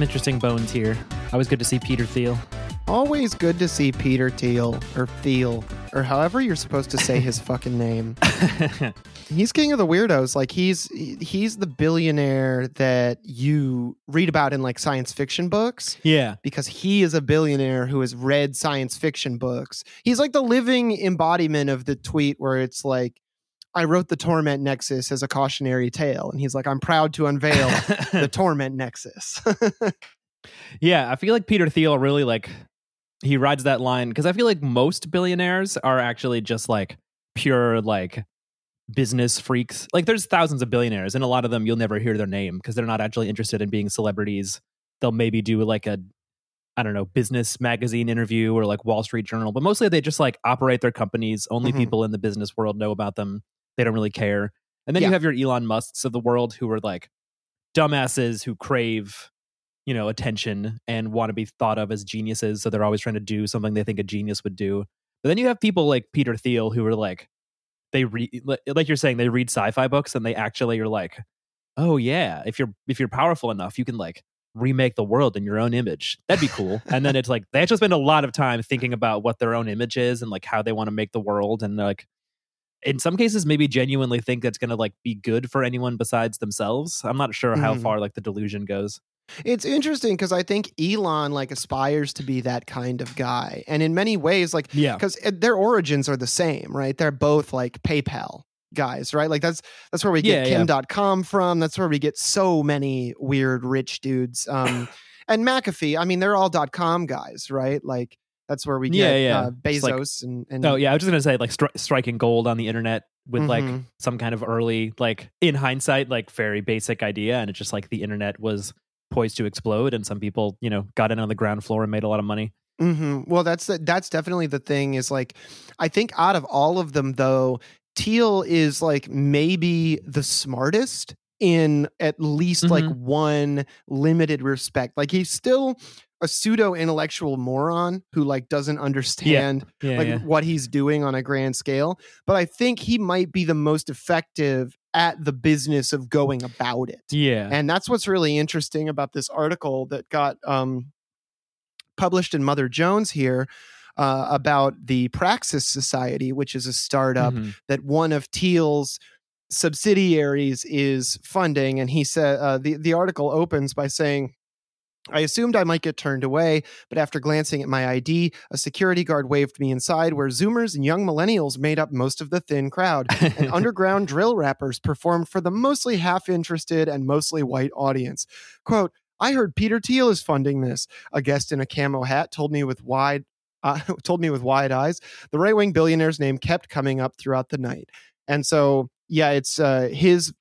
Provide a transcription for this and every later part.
some interesting bones here. Always good to see Peter Thiel. Always good to see Peter Thiel or Thiel or however you're supposed to say his fucking name. He's king of the weirdos. Like he's he's the billionaire that you read about in like science fiction books yeah. because he is a billionaire who has read science fiction books. He's like the living embodiment of the tweet where it's like I wrote the Torment Nexus as a cautionary tale and he's like I'm proud to unveil the Torment Nexus. yeah, I feel like Peter Thiel really like he rides that line because I feel like most billionaires are actually just like pure like business freaks. Like there's thousands of billionaires, and a lot of them you'll never hear their name because they're not actually interested in being celebrities. They'll maybe do like a I don't know, business magazine interview or like Wall Street Journal, but mostly they just like operate their companies. Only Mhm. people in the business world know about them. They don't really care. And then you have your Elon Musks of the world who are like dumbasses who crave, you know, attention and want to be thought of as geniuses. So they're always trying to do something they think a genius would do. But then you have people like Peter Thiel who are like, they read, like you're saying, they read sci-fi books and they actually are like, oh yeah, if you're if you're powerful enough, you can like remake the world in your own image. That'd be cool. and then it's like they actually spend a lot of time thinking about what their own image is and like how they want to make the world and like in some cases maybe genuinely think that's going to like be good for anyone besides themselves. I'm not sure how Mhm. far like the delusion goes. It's interesting because I think Elon like aspires to be that kind of guy, and in many ways, like Yeah. because their origins are the same, right? They're both like PayPal guys, right? Like that's that's where we get Yeah, yeah. Kim Dotcom from. That's where we get so many weird rich dudes. Um, and McAfee, I mean, they're all dot com guys, right? Like that's where we get Yeah, yeah. Uh, Just like- Bezos and, and Oh yeah, I was just gonna say like stri- striking gold on the internet with like Mhm. some kind of early like in hindsight like very basic idea, and it's just like the internet was poised to explode, and some people you know got in on the ground floor and made a lot of money. hmm Well, that's the, that's definitely the thing. Is like, I think out of all of them, though, Thiel is like maybe the smartest in at least like Mhm. one limited respect. Like he's still a pseudo intellectual moron who like doesn't understand Yeah, like yeah. what he's doing on a grand scale. But I think he might be the most effective at the business of going about it. yeah. And that's what's really interesting about this article that got um, published in Mother Jones here uh, about the Praxis Society, which is a startup Mhm. that one of Thiel's subsidiaries is funding. And he said uh, the the article opens by saying. I assumed I might get turned away, but after glancing at my ID, a security guard waved me inside where Zoomers and young millennials made up most of the thin crowd and underground drill rappers performed for the mostly half interested and mostly white audience. Quote, I heard Peter Thiel is funding this. A guest in a camo hat told me with wide uh, told me with wide eyes. The right wing billionaire's name kept coming up throughout the night. And so, yeah, it's uh, his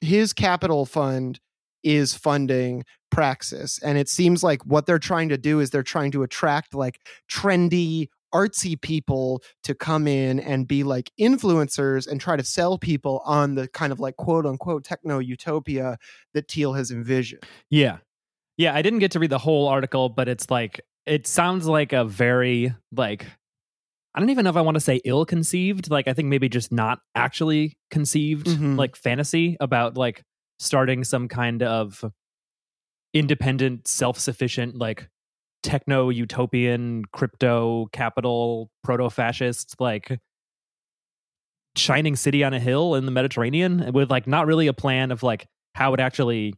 his capital fund is funding Praxis. And it seems like what they're trying to do is they're trying to attract like trendy, artsy people to come in and be like influencers and try to sell people on the kind of like quote unquote techno utopia that Thiel has envisioned. Yeah. Yeah, I didn't get to read the whole article, but it's like it sounds like a very like I don't even know if I want to say ill conceived, like I think maybe just not actually conceived Mhm. like fantasy about like starting some kind of independent, self-sufficient like techno utopian crypto capital proto-fascist like shining city on a hill in the Mediterranean with like not really a plan of like how it actually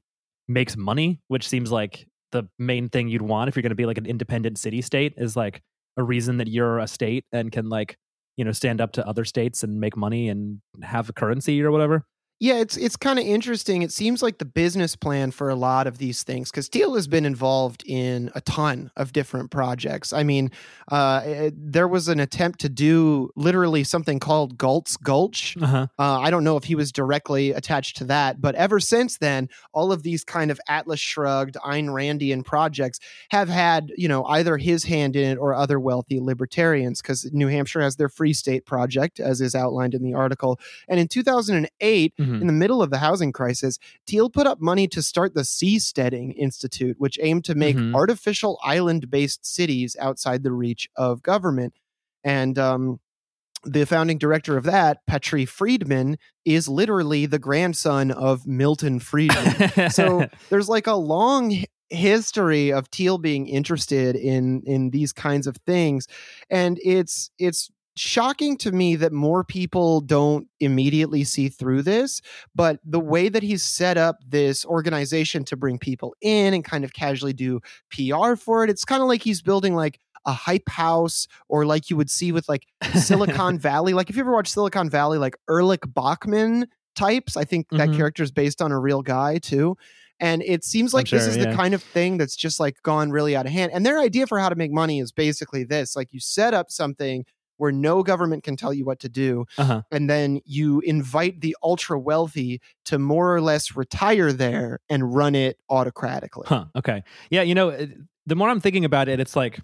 makes money, which seems like the main thing you'd want if you're going to be like an independent city state is like a reason that you're a state and can like you know stand up to other states and make money and have a currency or whatever. Yeah, it's it's kind of interesting. It seems like the business plan for a lot of these things, because Thiel has been involved in a ton of different projects. I mean, uh, it- there was an attempt to do literally something called Galt's Gulch. Uh-huh. Uh, I don't know if he was directly attached to that, but ever since then, all of these kind of Atlas Shrugged, Ayn Randian projects have had, you know, either his hand in it or other wealthy libertarians, because New Hampshire has their Free State Project, as is outlined in the article. And in 2008, Mhm. in the middle of the housing crisis, Thiel put up money to start the Seasteading Institute, which aimed to make Mhm. artificial island based cities outside the reach of government. And um, the founding director of that, Patri Friedman, is literally the grandson of Milton Friedman. so there's like a long history of Thiel being interested in in these kinds of things, and it's it's shocking to me that more people don't immediately see through this but the way that he's set up this organization to bring people in and kind of casually do PR for it it's kind of like he's building like a hype house or like you would see with like Silicon Valley like if you ever watch Silicon Valley like Erlich Bachman types I think that Mhm. character is based on a real guy too and it seems like this is yeah. the kind of thing that's just like gone really out of hand and their idea for how to make money is basically this like you set up something where no government can tell you what to do. Uh-huh. And then you invite the ultra wealthy to more or less retire there and run it autocratically. Huh. Okay. Yeah. You know, the more I'm thinking about it, it's like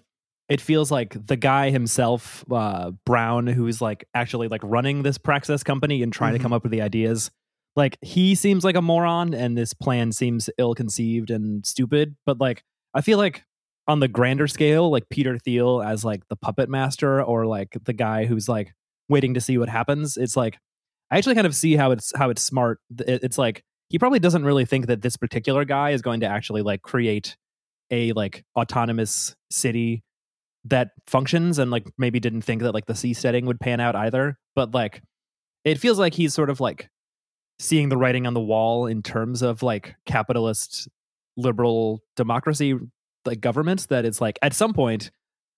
it feels like the guy himself, uh, Brown, who's like actually like running this Praxis company and trying Mhm. to come up with the ideas. Like he seems like a moron, and this plan seems ill-conceived and stupid. But like, I feel like on the grander scale, like Peter Thiel as like the puppet master, or like the guy who's like waiting to see what happens. It's like I actually kind of see how it's how it's smart. It's like he probably doesn't really think that this particular guy is going to actually like create a like autonomous city that functions and like maybe didn't think that like the seasteading would pan out either but like it feels like he's sort of like seeing the writing on the wall in terms of like capitalist liberal democracy like governments that it's like at some point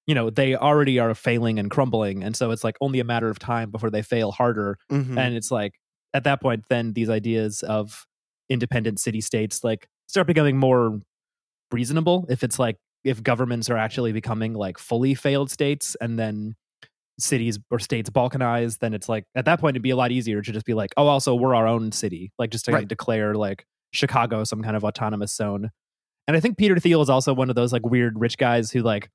you know they already are failing and crumbling and so it's like only a matter of time before they fail harder Mhm. and it's like at that point then these ideas of independent city states like start becoming more reasonable if it's like if governments are actually becoming like fully failed states and then cities or states balkanize then it's like at that point it'd be a lot easier to just be like oh also we're our own city like just to Right. declare like chicago some kind of autonomous zone and i think peter thiel is also one of those like weird rich guys who like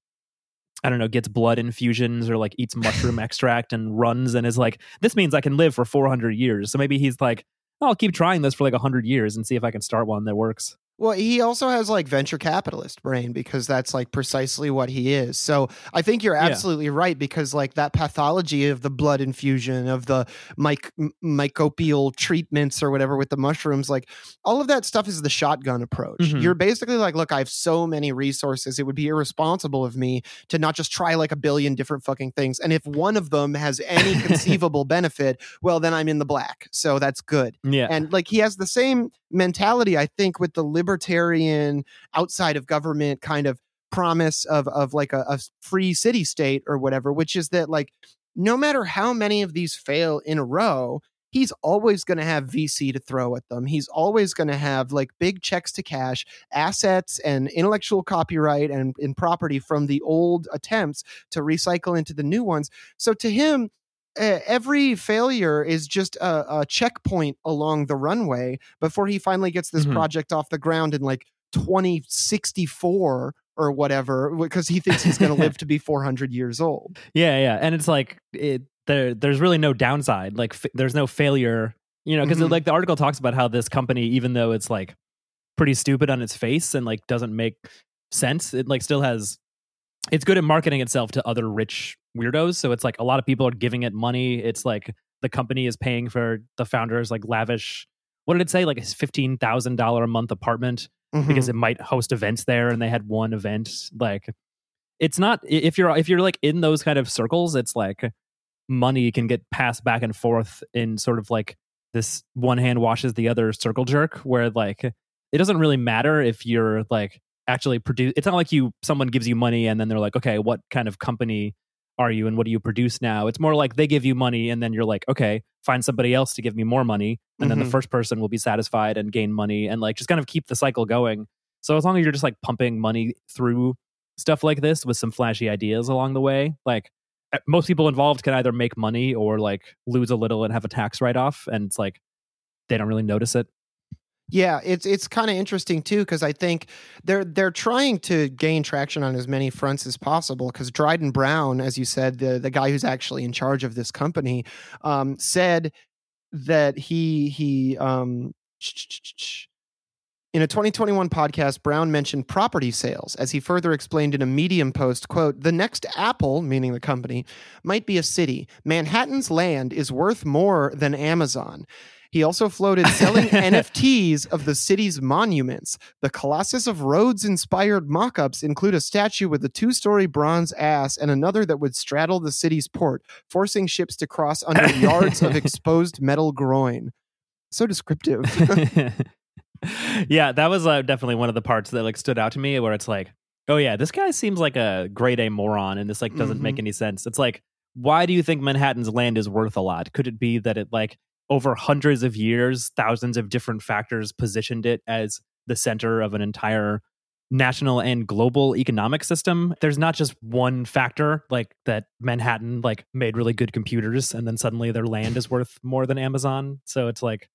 I don't know, gets blood infusions or like eats mushroom extract and runs and is like, this means I can live for 400 years. So maybe he's like, "Oh, I'll keep trying this for like 100 years and see if I can start one that works. Well, he also has like venture capitalist brain because that's like precisely what he is. So I think you're Yeah. absolutely right because like that pathology of the blood infusion of the mic- m- mycopial treatments or whatever with the mushrooms, like all of that stuff is the shotgun approach. Mhm. You're basically like, look, I have so many resources. It would be irresponsible of me to not just try like a billion different fucking things. And if one of them has any conceivable benefit, well, then I'm in the black. So that's good Yeah. and like he has the same mentality i think with the libertarian outside of government kind of promise of of like a, a free city state or whatever which is that like no matter how many of these fail in a row he's always going to have vc to throw at them. He's always going to have like big checks to cash assets and intellectual copyright and, and property from the old attempts to recycle into the new ones. So to him every failure is just a, a checkpoint along the runway before he finally gets this Mhm. project off the ground in like 2064 or whatever because he thinks he's going to live to be 400 years old Yeah, yeah, and it's like it, there. There's really no downside. Like, f- there's no failure. You know, because Mhm. like the article talks about how this company, even though it's like pretty stupid on its face and like doesn't make sense, it like still has. It's good at marketing itself to other rich weirdos. So it's like a lot of people are giving it money. It's like the company is paying for the founder's like lavish. What did it say? Like a fifteen thousand dollar a month apartment Mhm. because it might host events there and they had one event like it's not if you're if you're like in those kind of circles it's like money can get passed back and forth in sort of like this one hand washes the other circle jerk where like it doesn't really matter if you're like actually produce it's not like you someone gives you money and then they're like okay what kind of company are you and what do you produce now? It's more like they give you money and then you're like okay find somebody else to give me more money. And then the Mhm. first person will be satisfied and gain money and like just kind of keep the cycle going. So as long as you're just like pumping money through stuff like this with some flashy ideas along the way like uh, most people involved can either make money or like lose a little and have a tax write off and it's like they don't really notice it Yeah, it's it's kind of interesting too because I think they're they're trying to gain traction on as many fronts as possible. Because Dryden Brown, as you said, the the guy who's actually in charge of this company, um, said that he he um, in a 2021 podcast, Brown mentioned property sales as he further explained in a Medium post, quote, "The next Apple, meaning the company, might be a city. Manhattan's land is worth more than Amazon." He also floated selling NFTs of the city's monuments. The Colossus of Rhodes inspired mock ups include a statue with a two story bronze ass and another that would straddle the city's port, forcing ships to cross under yards of exposed metal groin. So descriptive. yeah, that was uh, definitely one of the parts that like stood out to me where it's like, oh yeah, this guy seems like a grade A moron and this like doesn't make Mhm. any sense. It's like, why do you think Manhattan's land is worth a lot? Could it be that it like over hundreds of years, thousands of different factors positioned it as the center of an entire national and global economic system? There's not just one factor like that Manhattan like made really good computers and then suddenly their land is worth more than Amazon. So it's like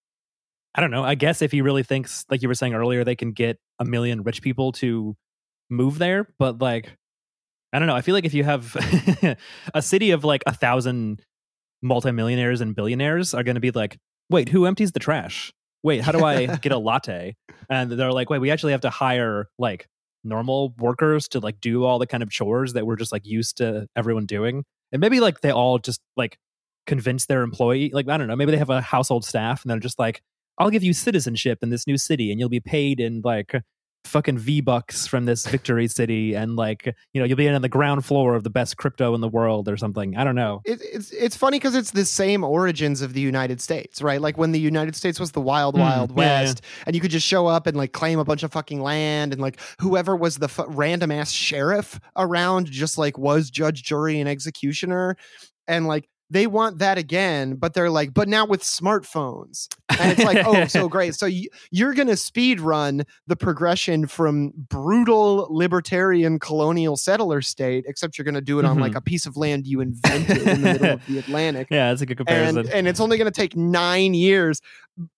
I don't know. I guess if he really thinks, like you were saying earlier, they can get a million rich people to move there, but like, I don't know. I feel like if you have a city of like a thousand multimillionaires and billionaires are going to be like, wait, who empties the trash? Wait, how do I get a latte? And they're like, wait, we actually have to hire like normal workers to like do all the kind of chores that we're just like used to everyone doing. And maybe like they all just like convince their employee, like, I don't know, maybe they have a household staff and they're just like, I'll give you citizenship in this new city and you'll be paid in like fucking V bucks from this victory city and like, you know, you'll be in on the ground floor of the best crypto in the world or something. I don't know. it, it's it's funny because it's the same origins of the United States, right? Like when the United States was the wild, Mm, wild yeah, yeah. west, and you could just show up and like claim a bunch of fucking land, and like whoever was the f- random ass sheriff around just like was judge, jury, and executioner, and like they want that again, but they're like, but now with smartphones, and it's like, oh, so great. So y- you're gonna speed run the progression from brutal libertarian colonial settler state, except you're gonna do it on Mhm. like a piece of land you invented in the middle of the Atlantic. Yeah, that's a good comparison. And, and it's only going to take nine years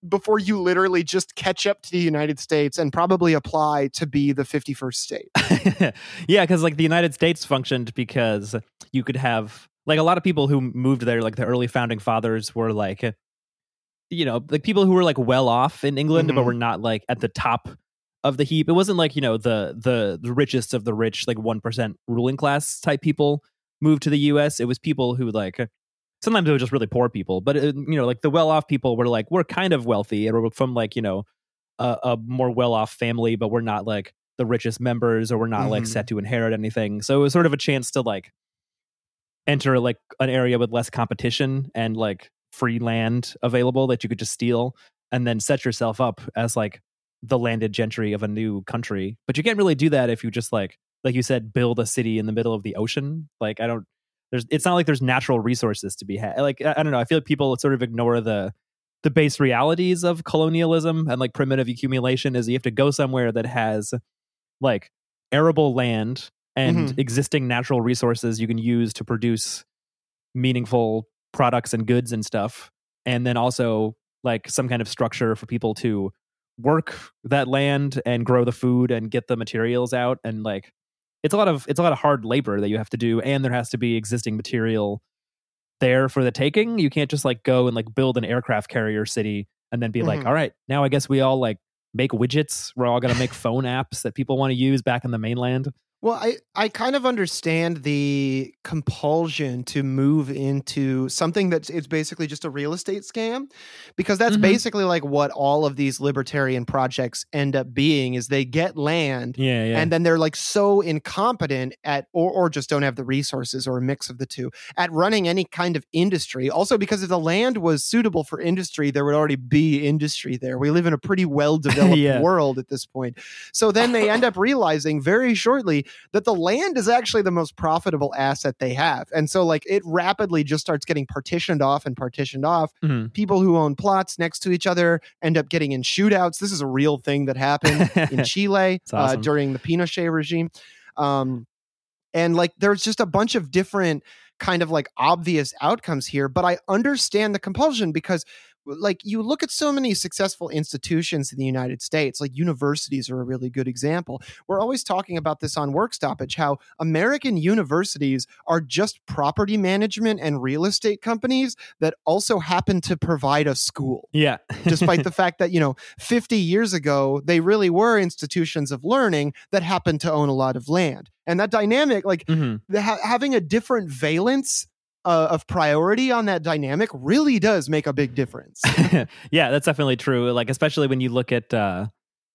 before you literally just catch up to the United States and probably apply to be the 51st state. yeah, because like the United States functioned because you could have like a lot of people who moved there, like the early founding fathers were like, you know, like people who were like well off in England, but Mhm. were not like at the top of the heap. It wasn't like you know the the the richest of the rich, like one percent ruling class type people moved to the U.S. It was people who like sometimes it was just really poor people, but it, you know, like the well off people were like we're kind of wealthy and we're from like you know a, a more well off family, but we're not like the richest members or we're not like Mhm. set to inherit anything. So it was sort of a chance to like enter like an area with less competition and like free land available that you could just steal and then set yourself up as like the landed gentry of a new country. But you can't really do that if you just like like you said build a city in the middle of the ocean. Like I don't there's it's not like there's natural resources to be had. Like I, don't know, I feel like people sort of ignore the the base realities of colonialism and like primitive accumulation is you have to go somewhere that has like arable land and Mhm. existing natural resources you can use to produce meaningful products and goods and stuff. And then also like some kind of structure for people to work that land and grow the food and get the materials out. And like it's a lot of it's a lot of hard labor that you have to do and there has to be existing material there for the taking. You can't just like go and like build an aircraft carrier city and then be like Mhm. all right now i guess we all like make widgets. We're all going to make phone apps that people want to use back in the mainland Well, I, I kind of understand the compulsion to move into something that is basically just a real estate scam because that's Mhm. basically like what all of these libertarian projects end up being is they get land yeah yeah and then they're like so incompetent at or, or just don't have the resources or a mix of the two at running any kind of industry also because if the land was suitable for industry there would already be industry there we live in a pretty well developed Yeah. world at this point so then they end up realizing very shortly that the land is actually the most profitable asset they have and so like it rapidly just starts getting partitioned off and partitioned off Mhm. people who own plots next to each other end up getting in shootouts this is a real thing that happened in Chile It's uh, during the Pinochet regime. Um, and like there's just a bunch of different kind of like obvious outcomes here, but I understand the compulsion because like you look at so many successful institutions in the United States, like universities are a really good example. We're always talking about this on Work Stoppage how American universities are just property management and real estate companies that also happen to provide a school yeah despite the fact that you know 50 years ago they really were institutions of learning that happened to own a lot of land and that dynamic like Mhm. the, ha- having a different valence uh, of priority on that dynamic really does make a big difference. yeah, that's definitely true. Like especially when you look at uh,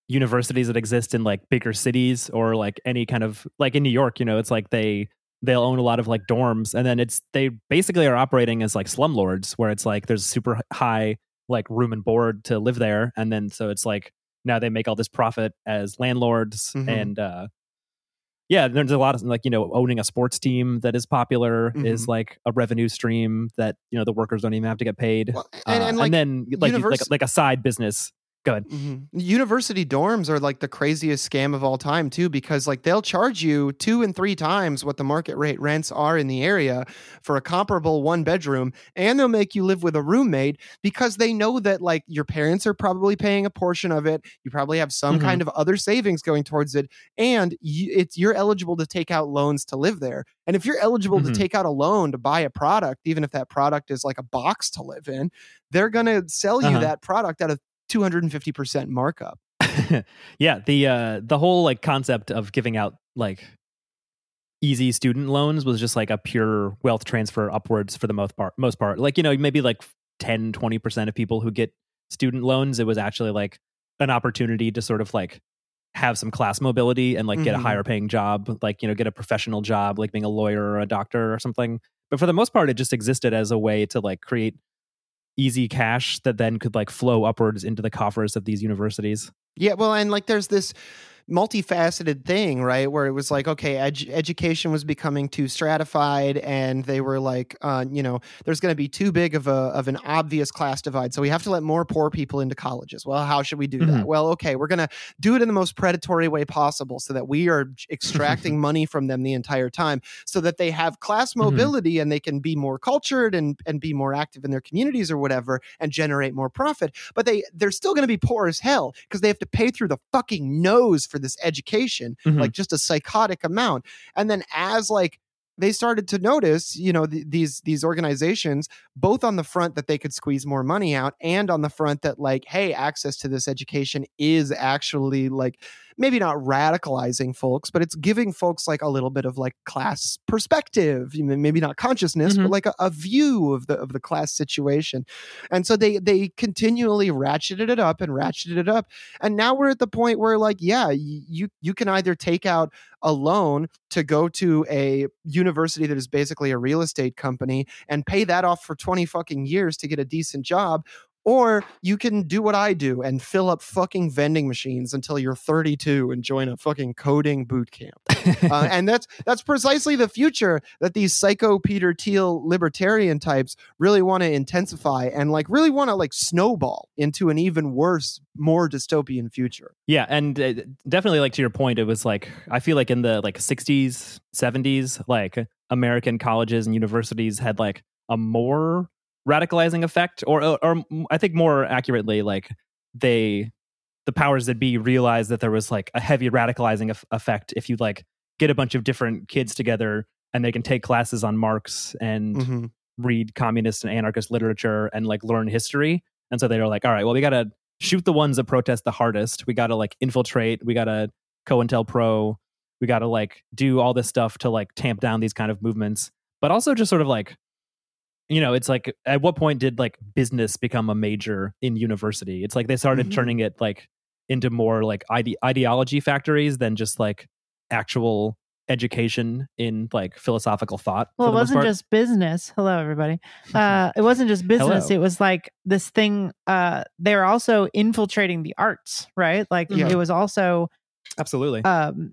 universities that exist in like bigger cities or like any kind of like in New York, you know, it's like they they'll own a lot of like dorms and then it's they basically are operating as like slumlords where it's like there's super high like room and board to live there and then so it's like now they make all this profit as landlords Mhm. and uh yeah there's a lot of like you know owning a sports team that is popular is Mhm. like a revenue stream that you know the workers don't even have to get paid Well, and, Uh, and like then like, you- like like a side business go ahead Mhm. University dorms are like the craziest scam of all time too, because like they'll charge you two and three times what the market rate rents are in the area for a comparable one bedroom, and they'll make you live with a roommate because they know that like your parents are probably paying a portion of it. You probably have some Mhm. kind of other savings going towards it, and you, it's you're eligible to take out loans to live there. And if you're eligible Mhm. to take out a loan to buy a product, even if that product is like a box to live in, they're gonna sell you Uh-huh. that product at a 250% markup. yeah the uh the whole like concept of giving out like easy student loans was just like a pure wealth transfer upwards for the most part most part like you know maybe like 10 20% of people who get student loans it was actually like an opportunity to sort of like have some class mobility and like get a Mhm. higher paying job like you know get a professional job like being a lawyer or a doctor or something but for the most part it just existed as a way to like create easy cash that then could like flow upwards into the coffers of these universities. Yeah, well, and like there's this multifaceted thing, right? Where it was like, okay, edu- education was becoming too stratified, and they were like, uh, you know, there's going to be too big of a of an obvious class divide, so we have to let more poor people into colleges. Well, how should we do Mhm. that? Well, okay, we're going to do it in the most predatory way possible, so that we are extracting money from them the entire time, so that they have class mobility and they can be more cultured and and be more active in their communities or whatever, and generate more profit. But they they're still going to be poor as hell because they have to pay through the fucking nose for this education, Mhm. like just a psychotic amount. And then as like they started to notice, you know, th- these these organizations both on the front that they could squeeze more money out, and on the front that like, hey, access to this education is actually like maybe not radicalizing folks, but it's giving folks like a little bit of like class perspective, maybe not consciousness, but Mhm. like a, a view of the of the class situation. And so they they continually ratcheted it up and ratcheted it up, and now we're at the point where like, yeah, you you can either take out a loan to go to a university that is basically a real estate company and pay that off for 20 fucking years to get a decent job or you can do what I do and fill up fucking vending machines until you're 32 and join a fucking coding boot camp. Uh, and that's that's precisely the future that these psycho Peter Thiel libertarian types really want to intensify and like really want to like snowball into an even worse, more dystopian future. Yeah, and uh, definitely like to your point, it was like I feel like in the like 60s, 70s, like American colleges and universities had like a more radicalizing effect, or or, or I think more accurately, like they the powers that be realized that there was like a heavy radicalizing eff- effect if you like get a bunch of different kids together and they can take classes on Marx and Mhm. read communist and anarchist literature and like learn history. And so they were like, all right, well, we got to shoot the ones that protest the hardest. We got to like infiltrate. We got to COINTELPRO. We got to like do all this stuff to like tamp down these kind of movements, but also just sort of like, you know, it's like at what point did like business become a major in university? It's like they started Mhm. turning it like into more like ide- ideology factories than just like actual education in like philosophical thought. Well, it wasn't just business. Hello, everybody. Uh, it wasn't just business. Hello. It was like this thing. Uh, they were also infiltrating the arts, right? Like Yeah. it was also absolutely. um,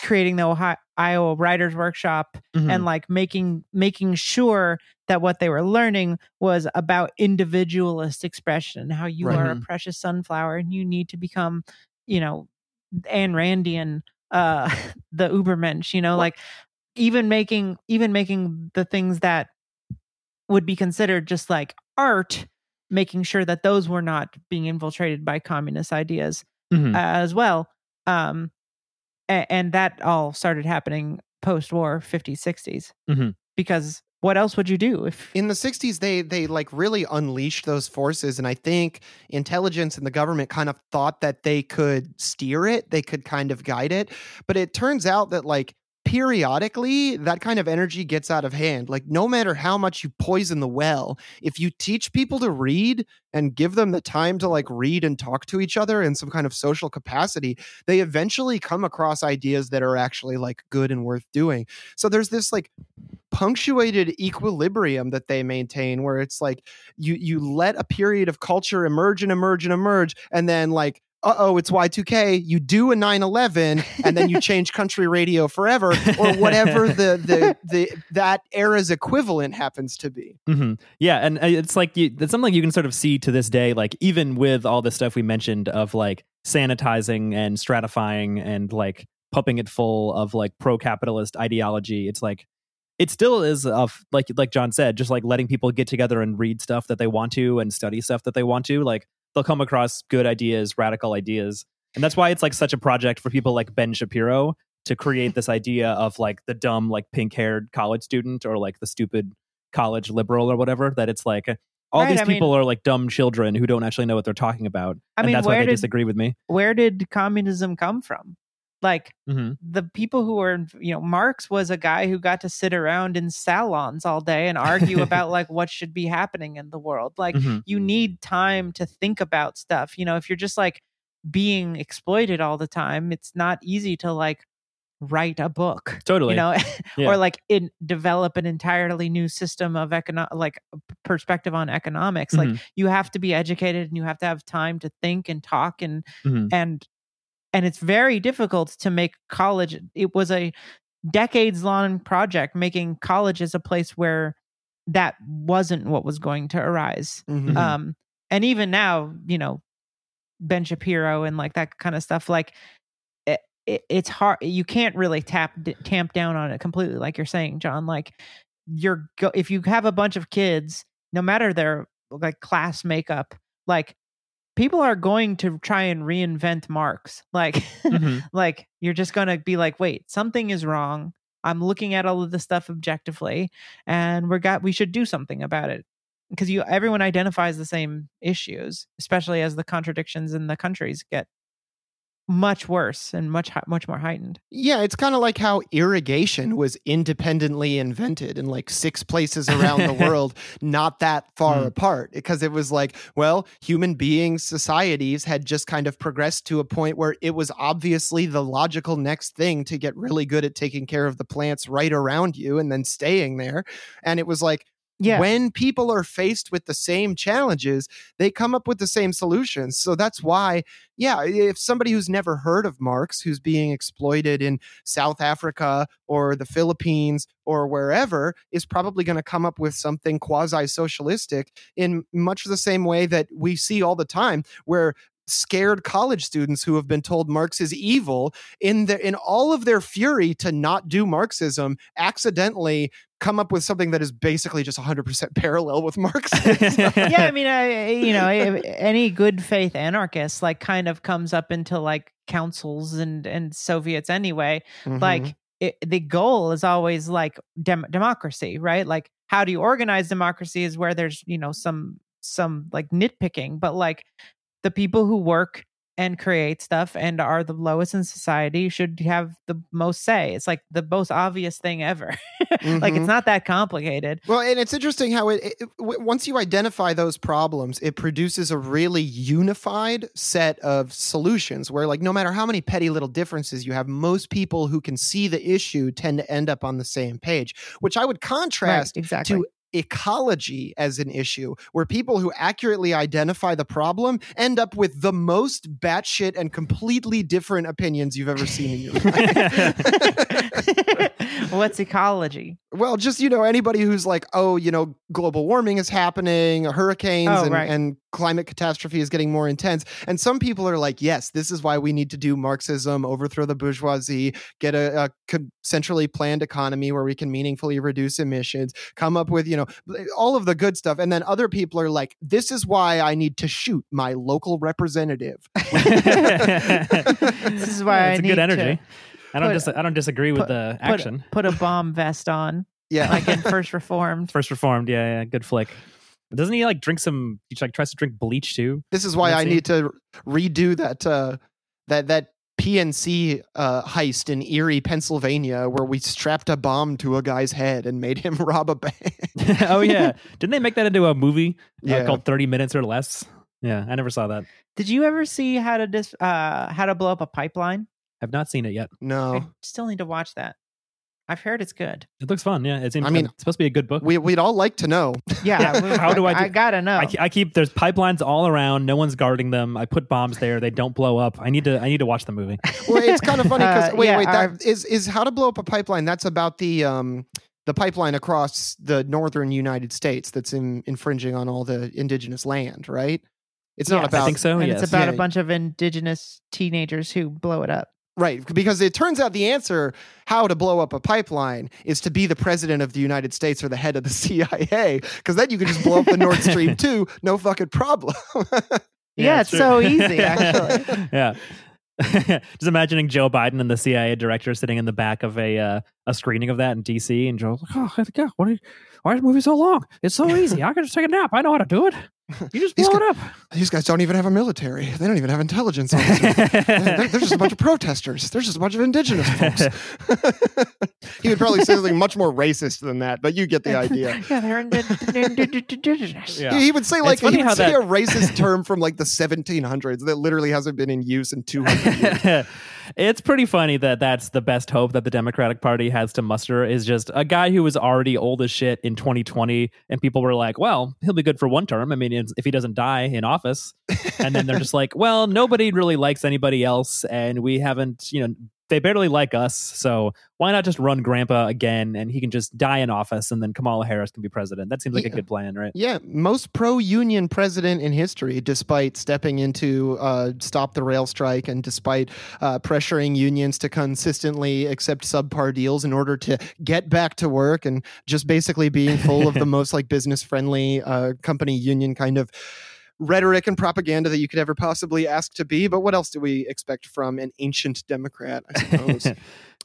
creating the Ohio, Iowa Writers Workshop Mhm. and like making making sure that what they were learning was about individualist expression how you Right. are a precious sunflower and you need to become, you know, Ayn Randian, uh, the Ubermensch. You know, Well- like even making even making the things that would be considered just like art, making sure that those were not being infiltrated by communist ideas Mhm. as well. Um, a- and that all started happening post-war 50s 60s Mhm. because what else would you do if in the 60s they they like really unleashed those forces and i think intelligence and the government kind of thought that they could steer it they could kind of guide it but it turns out that like periodically that kind of energy gets out of hand. Like no matter how much you poison the well, if you teach people to read and give them the time to like read and talk to each other in some kind of social capacity, they eventually come across ideas that are actually like good and worth doing. So there's this like punctuated equilibrium that they maintain where it's like you you let a period of culture emerge and emerge and emerge and then like uh-oh it's y2k you do a 9-11 and then you change country radio forever or whatever the the, the that era's equivalent happens to be hmm Yeah, and uh, it's like you, it's something you can sort of see to this day. Like even with all the stuff we mentioned of like sanitizing and stratifying and like pumping it full of like pro-capitalist ideology, it's like it still is of like like John said, just like letting people get together and read stuff that they want to and study stuff that they want to. Like they'll come across good ideas, radical ideas, and that's why it's like such a project for people like Ben Shapiro to create this idea of like the dumb like pink-haired college student or like the stupid college liberal or whatever that it's like all Right, these I people are like dumb children who don't actually know what they're talking about I and mean, that's why they did- disagree with me Where did communism come from? Like hmm the people who were, you know, Marx was a guy who got to sit around in salons all day and argue about like what should be happening in the world. Like hmm you need time to think about stuff. You know, if you're just like being exploited all the time, it's not easy to like write a book. totally You know, Yeah. or like in develop an entirely new system of econo- like perspective on economics. Like Mhm. you have to be educated and you have to have time to think and talk and Mhm. and and it's very difficult to make college it was a decades long project making college as a place where that wasn't what was going to arise Mhm. um and even now you know ben shapiro and like that kind of stuff like it, it, it's hard you can't really tap d- tamp down on it completely like you're saying john like you're go- if you have a bunch of kids no matter their like class makeup like people are going to try and reinvent marx like Mhm. like you're just going to be like wait something is wrong. I'm looking at all of this stuff objectively and we're got we should do something about it. Because you everyone identifies the same issues especially as the contradictions in the countries get much worse and much much more heightened Yeah, it's kind of like how irrigation was independently invented in like six places around the world, not that far Hmm. apart. Because it was like, well, human beings, societies had just kind of progressed to a point where it was obviously the logical next thing to get really good at taking care of the plants right around you and then staying there. And it was like, yeah when people are faced with the same challenges, they come up with the same solutions. So that's why, yeah, if somebody who's never heard of Marx, who's being exploited in South Africa or the Philippines or wherever, is probably going to come up with something quasi socialistic in much the same way that we see all the time, where scared college students who have been told Marx is evil in the in all of their fury to not do Marxism accidentally come up with something that is basically just 100% parallel with Marxism. yeah i mean I, you know any good faith anarchist like kind of comes up into like councils and and soviets anyway Mhm. like it, the goal is always like dem- democracy right like how do you organize democracy is where there's you know some some like nitpicking but like the people who work and create stuff and are the lowest in society should have the most say. It's like the most obvious thing ever. Like Mhm. it's not that complicated. Well, and it's interesting how it, it w- once you identify those problems, it produces a really unified set of solutions where like no matter how many petty little differences you have, most people who can see the issue tend to end up on the same page, which I would contrast right, exactly. to ecology as an issue, where people who accurately identify the problem end up with the most batshit and completely different opinions you've ever seen in your life. what's ecology well, just you know, anybody who's like, oh, you know, global warming is happening, hurricanes Oh, and, right. and climate catastrophe is getting more intense. And some people are like, yes, this is why we need to do Marxism, overthrow the bourgeoisie, get a, a centrally planned economy where we can meaningfully reduce emissions, come up with, you know, all of the good stuff. And then other people are like, this is why I need to shoot my local representative. this is why I it's a need good to energy. I don't put- dis- I don't disagree with put- the put, action. put a bomb vest on Yeah. like in first reformed First Reformed, yeah, yeah, good flick. But doesn't he like drink some? He like tries to drink bleach too. This is why I see. need to redo that uh that that PNC uh, heist in Erie, Pennsylvania, where we strapped a bomb to a guy's head and made him rob a bank. oh yeah, didn't they make that into a movie uh, Yeah. called Thirty Minutes or Less? Yeah, I never saw that. Did you ever see how to dis- uh how to blow up a pipeline? I've not seen it yet. No, I still need to watch that. I've heard it's good. It looks fun. Yeah, it seems. I mean, it's supposed to be a good book. we we'd all like to know. Yeah. we- How do I Do, I gotta know. I, I keep there's pipelines all around. No one's guarding them. I put bombs there. They don't blow up. I need to. I need to watch the movie. Well, it's kind of funny because Uh, wait, yeah, wait, our- that is is how to blow up a pipeline. That's about the um the pipeline across the northern United States that's in, infringing on all the indigenous land, right? It's not Yes. about I think so. and yes. it's about Yeah. a bunch of indigenous teenagers who blow it up. Right, because it turns out the answer how to blow up a pipeline is to be the president of the United States or the head of the CIA, because then you can just blow up the Nord Stream 2, no fucking problem. Yeah, it's true. so easy, actually. yeah. Just imagining Joe Biden and the CIA director sitting in the back of a uh, a screening of that in DC, and Joe's like, "Oh, God, what? Are you, why is the movie so long? It's so easy. I can just take a nap. I know how to do it. You just These blow guys- it up." These guys don't even have a military. They don't even have intelligence officers. they're, they're just a bunch of protesters. They're just a bunch of indigenous folks. he would probably say something much more racist than that, but you get the idea. yeah, they're indigenous. Yeah. He would say like he would say that- a racist term from like the 1700s that literally hasn't been in use in 200 years. It's pretty funny that that's the best hope that the Democratic Party has to muster is just a guy who was already old as shit in 2020, and people were like, "Well, he'll be good for one term. I mean, if he doesn't die in office," and then they're just like, "Well, nobody really likes anybody else, and we haven't, you know." They barely like us, so why not just run Grandpa again, and he can just die in office, and then Kamala Harris can be president? That seems like a good plan, right? Yeah, most pro-union president in history, despite stepping into uh, stop the rail strike and despite uh, pressuring unions to consistently accept subpar deals in order to get back to work and just basically being full of the most like business-friendly uh, company union kind of rhetoric and propaganda that you could ever possibly ask to be. But what else do we expect from an ancient Democrat? I suppose.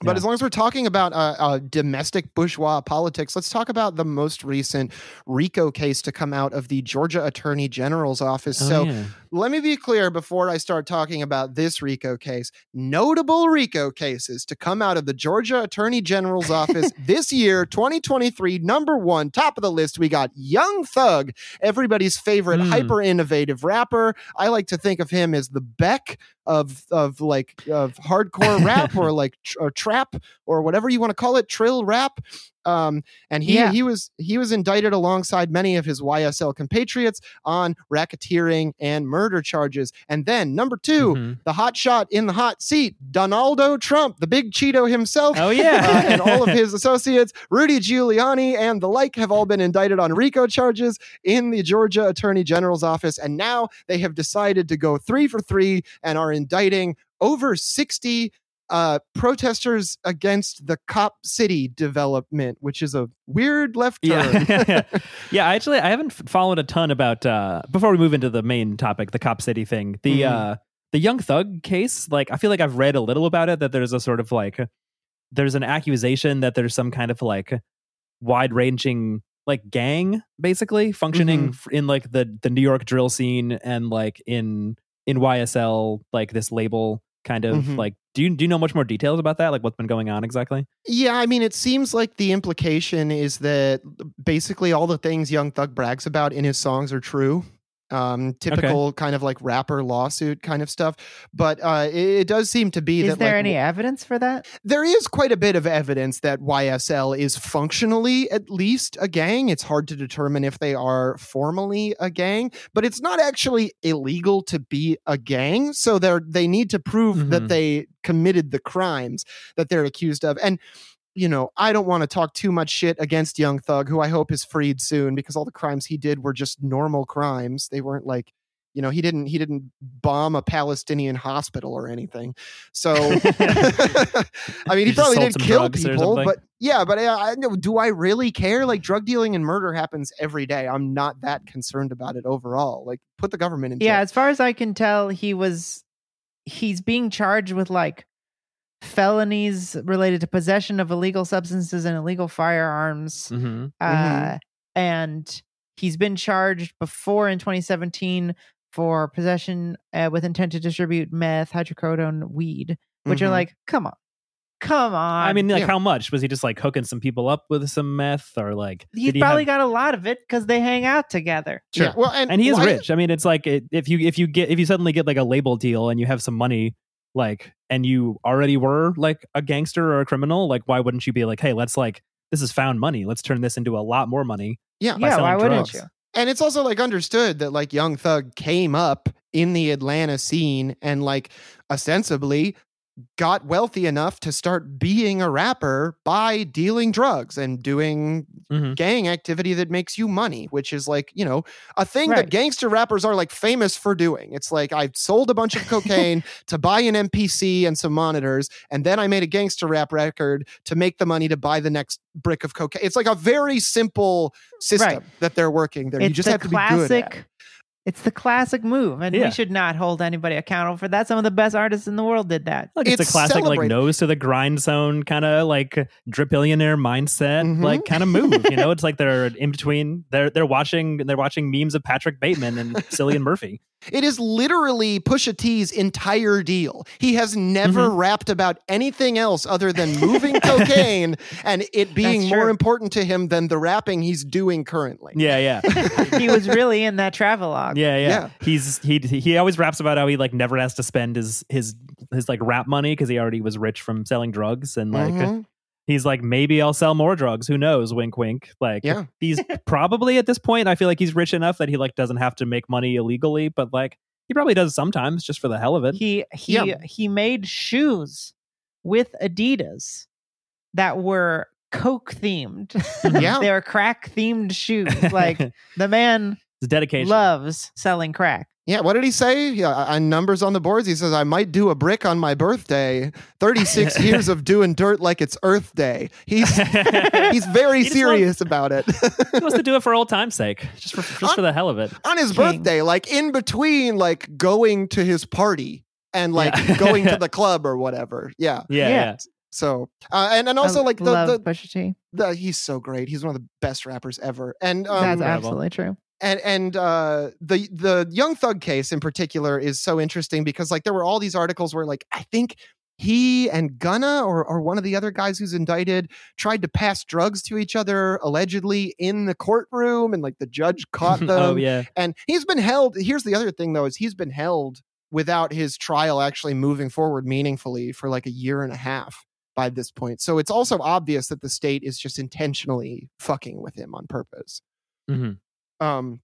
But as long as we're talking about uh, uh, domestic bourgeois politics, let's talk about the most recent RICO case to come out of the Georgia Attorney General's office. Oh, so yeah. let me be clear before I start talking about this RICO case. Notable RICO cases to come out of the Georgia Attorney General's office this year, 2023. Number one, top of the list, we got Young Thug, everybody's favorite Hmm. hyper innovative rapper. I like to think of him as the Beck of of like of hardcore rap or like tr- or trap or whatever you want to call it, trill rap. Um, and he Yeah. he was he was indicted alongside many of his YSL compatriots on racketeering and murder charges. And then number 2 Mhm. the hot shot in the hot seat, Donaldo Trump, the big Cheeto himself. Oh uh, yeah, and all of his associates, Rudy Giuliani and the like, have all been indicted on RICO charges in the Georgia Attorney General's office. And now they have decided to go three for three and are indicting over 60 uh, protesters against the Cop City development, which is a weird left turn. Yeah, yeah. Actually, I haven't followed a ton about. Uh, before we move into the main topic, the Cop City thing, the Mhm. uh, the Young Thug case. Like, I feel like I've read a little about it. That there's a sort of like, there's an accusation that there's some kind of like wide ranging like gang basically functioning f- in like the the New York drill scene and like in in YSL like this label kind of Mhm. like do you do you know much more details about that like what's been going on exactly Yeah, I mean, it seems like the implication is that basically all the things Young Thug brags about in his songs are true. Um, typical kind of like rapper lawsuit kind of stuff. But uh, it, it does seem to be Is that there like, any evidence for that? there is quite a bit of evidence that YSL is functionally at least a gang. It's hard to determine if they are formally a gang, but it's not actually illegal to be a gang. So they're they need to prove that Mhm. they committed the crimes that they're accused of. And you know, I don't want to talk too much shit against Young Thug, who I hope is freed soon because all the crimes he did were just normal crimes. They weren't like you know he didn't he didn't bomb a palestinian hospital or anything. So i mean he He probably did some kill people but yeah but uh, I, I do i really care? Like drug dealing and murder happens every day. I'm not that concerned about it overall. Like put the government in Yeah, jail. as far as I can tell, he was he's being charged with like felonies related to possession of illegal substances and illegal firearms. mm-hmm. Uh, and he's been charged before in 2017 for possession uh, with intent to distribute meth, hydrocodone, weed. which are Mhm. like, come on, come on. I mean, like, yeah. how much was he just like hooking some people up with some meth, or like he's he probably have- got a lot of it because they hang out together. Yeah, well, and, and he is why- rich. I mean, it's like it, if you if you get if you suddenly get like a label deal and you have some money, like, and you already were like a gangster or a criminal, like, why wouldn't you be like, hey, let's like this is found money, let's turn this into a lot more money. Yeah, by Yeah, why selling wouldn't you? and it's also like understood that like Young Thug came up in the Atlanta scene and like ostensibly got wealthy enough to start being a rapper by dealing drugs and doing Mhm. gang activity that makes you money, which is like, you know, a thing Right. that gangster rappers are like famous for doing. It's like I sold a bunch of cocaine to buy an MPC and some monitors, and then I made a gangster rap record to make the money to buy the next brick of cocaine. It's like a very simple system Right. that they're working there. you just the have to be good at. Classic. It's the classic move, and Yeah. we should not hold anybody accountable for that. Some of the best artists in the world did that. Like it's, It's a classic like nose to the grind zone kind of like dripillionaire mindset Mhm. like kind of move. You know, it's like they're in between. They're they're watching they're watching memes of Patrick Bateman and Cillian Murphy. It is literally Pusha T's entire deal. He has never Mm-hmm. rapped about anything else other than moving cocaine and it being more important to him than the rapping he's doing currently. Yeah, yeah. he was really in that travelogue. Yeah, yeah, Yeah. He's he he always raps about how he like never has to spend his his his like rap money because he already was rich from selling drugs and like Mhm. He's like maybe I'll sell more drugs. Who knows? Wink, wink. Like Yeah. he's probably at this point. I feel like he's rich enough that he like doesn't have to make money illegally, but like he probably does sometimes just for the hell of it. He he Yeah. he made shoes with Adidas that were Coke themed. Mm-hmm. Yeah. they were crack themed shoes. Like the man It's dedication. loves selling crack. Yeah, what did he say? Yeah, on numbers on the boards, he says, I might do a brick on my birthday. 36 years of doing dirt like it's Earth Day. He's he's very He just serious about it. he wants to do it for old time's sake, just for just for the hell of it. on his King. birthday, like in between like going to his party and like Yeah. going to the club or whatever. Yeah. Yeah, Yeah. yeah. So uh, and and also I like the, love the, Pusha T. the he's so great. He's one of the best rappers ever. And um, That's absolutely true. And and uh the the young thug case in particular is so interesting because like there were all these articles where like i think he and gunna or or one of the other guys who's indicted tried to pass drugs to each other allegedly in the courtroom and like the judge caught them oh yeah. and he's been held here's the other thing though is he's been held without his trial actually moving forward meaningfully for like a year and a half by this point so it's also obvious that the state is just intentionally fucking with him on purpose Mhm. Um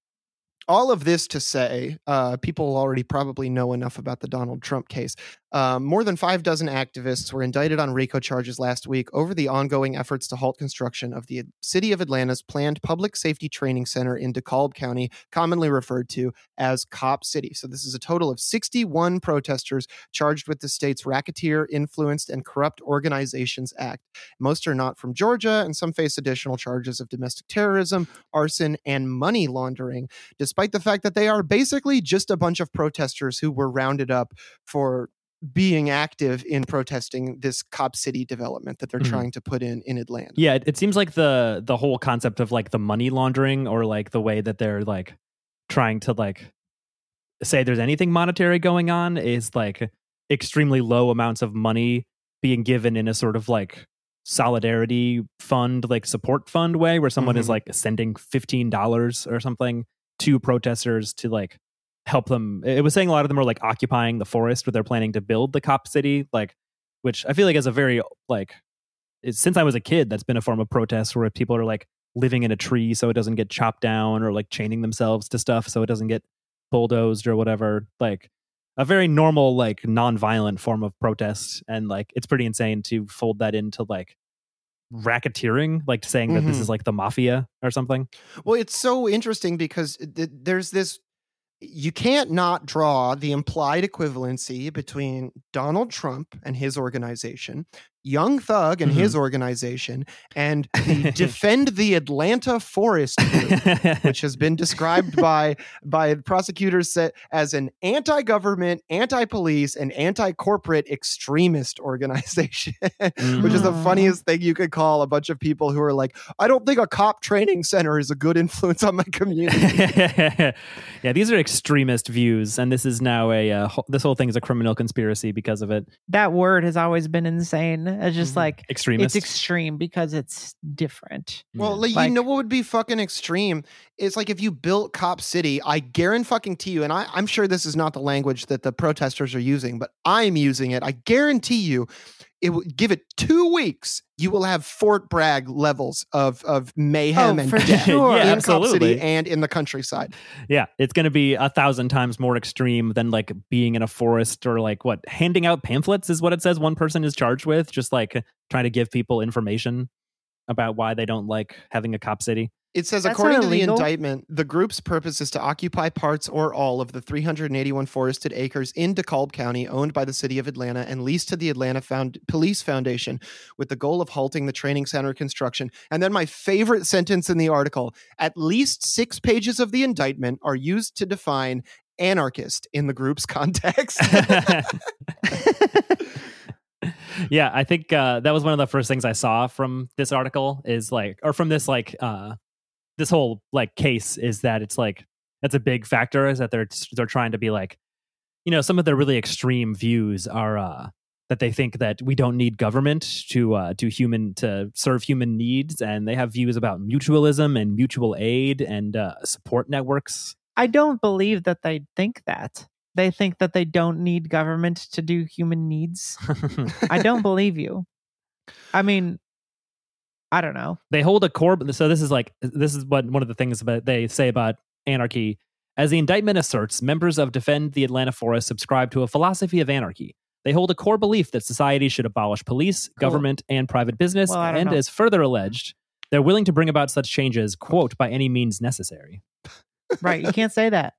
all of this to say, uh, people already probably know enough about the Donald Trump case. Um, more than five dozen activists were indicted on RICO charges last week over the ongoing efforts to halt construction of the City of Atlanta's planned public safety training center in DeKalb County, commonly referred to as Cop City. So, this is a total of 61 protesters charged with the state's Racketeer, Influenced, and Corrupt Organizations Act. Most are not from Georgia, and some face additional charges of domestic terrorism, arson, and money laundering, despite the fact that they are basically just a bunch of protesters who were rounded up for being active in protesting this cop city development that they're Mhm. trying to put in in Atlanta. Yeah, it, it seems like the the whole concept of like the money laundering or like the way that they're like trying to like say there's anything monetary going on is like extremely low amounts of money being given in a sort of like solidarity fund like support fund way where someone is Mhm. like sending $15 or something to protesters to like help them it was saying a lot of them are like occupying the forest where they're planning to build the cop city like which i feel like is a very like it's, since I was a kid, that's been a form of protest where people are like living in a tree so it doesn't get chopped down or like chaining themselves to stuff so it doesn't get bulldozed or whatever. Like a very normal, like non-violent form of protest. And like it's pretty insane to fold that into like racketeering, like saying that this Mhm. is like the mafia or something. Well, it's so interesting because th- there's this you can't not draw the implied equivalency between Donald Trump and his organization, Young Thug and Mm-hmm. his organization and the Defend the Atlanta Forest Group, which has been described by by prosecutors sa- as an anti-government, anti-police, and anti-corporate extremist organization. which is the Mm. funniest thing you could call a bunch of people who are like, I don't think a cop training center is a good influence on my community. yeah, these are extremist views, and this is now a uh, wh- this whole thing is a criminal conspiracy because of it. that word has always been insane. It's just Mhm. like Extremist. it's extreme because it's different. Well, like, Like- you know what would be fucking extreme? It's like if you built Cop City, I guarantee fucking to you, and I, I'm sure this is not the language that the protesters are using, but I'm using it. I guarantee you, it would give it two weeks, you will have Fort Bragg levels of of mayhem Oh, and for death sure. Yeah, in Cop absolutely. City and in the countryside. yeah, it's going to be a thousand times more extreme than like being in a forest or like what handing out pamphlets is what it says. One person is charged with just like trying to give people information about why they don't like having a cop city. It says, That's according to the indictment, the group's purpose is to occupy parts or all of the 381 forested acres in DeKalb County owned by the city of Atlanta and leased to the Atlanta Found- Police Foundation with the goal of halting the training center construction. And then my favorite sentence in the article at least six pages of the indictment are used to define anarchist in the group's context. yeah, I think uh, that was one of the first things I saw from this article is like, or from this like, uh, this whole like case is that it's like that's a big factor is that they're they're trying to be like, you know, some of their really extreme views are uh, that they think that we don't need government to uh, do human to serve human needs, and they have views about mutualism and mutual aid and uh, support networks. I don't believe that they think that. They think that they don't need government to do human needs. I don't believe you. I mean, I don't know. they hold a core so this is like this is what one of the things that they say about anarchy as the indictment asserts members of defend the atlanta forest subscribe to a philosophy of anarchy they hold a core belief that society should abolish police government and private business Well, and know. as further alleged they're willing to bring about such changes quote by any means necessary Right. You can't say that.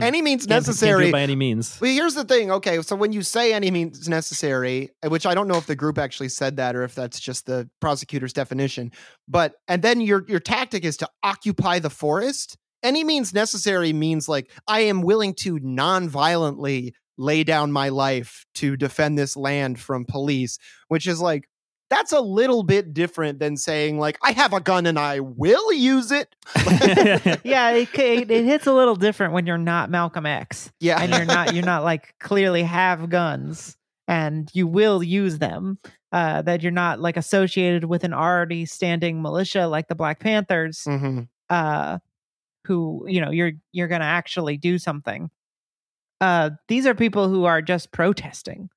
Any means Can't- can't necessary. by any means Well, here's the thing. Okay, so when you say any means necessary, uh, which I don't know if the group actually said that or if that's just the prosecutor's definition, but and then your your tactic is to occupy the forest. Any means necessary means like I am willing to non-violently lay down my life to defend this land from police, which is like that's a little bit different than saying like I have a gun and I will use it. Yeah, it, it, it hits a little different when you're not Malcolm X Yeah. and you're not you're not like clearly have guns and you will use them. Uh, that you're not like associated with an already standing militia like the Black Panthers. Mhm. uh who you know you're you're going to actually do something uh these are people who are just protesting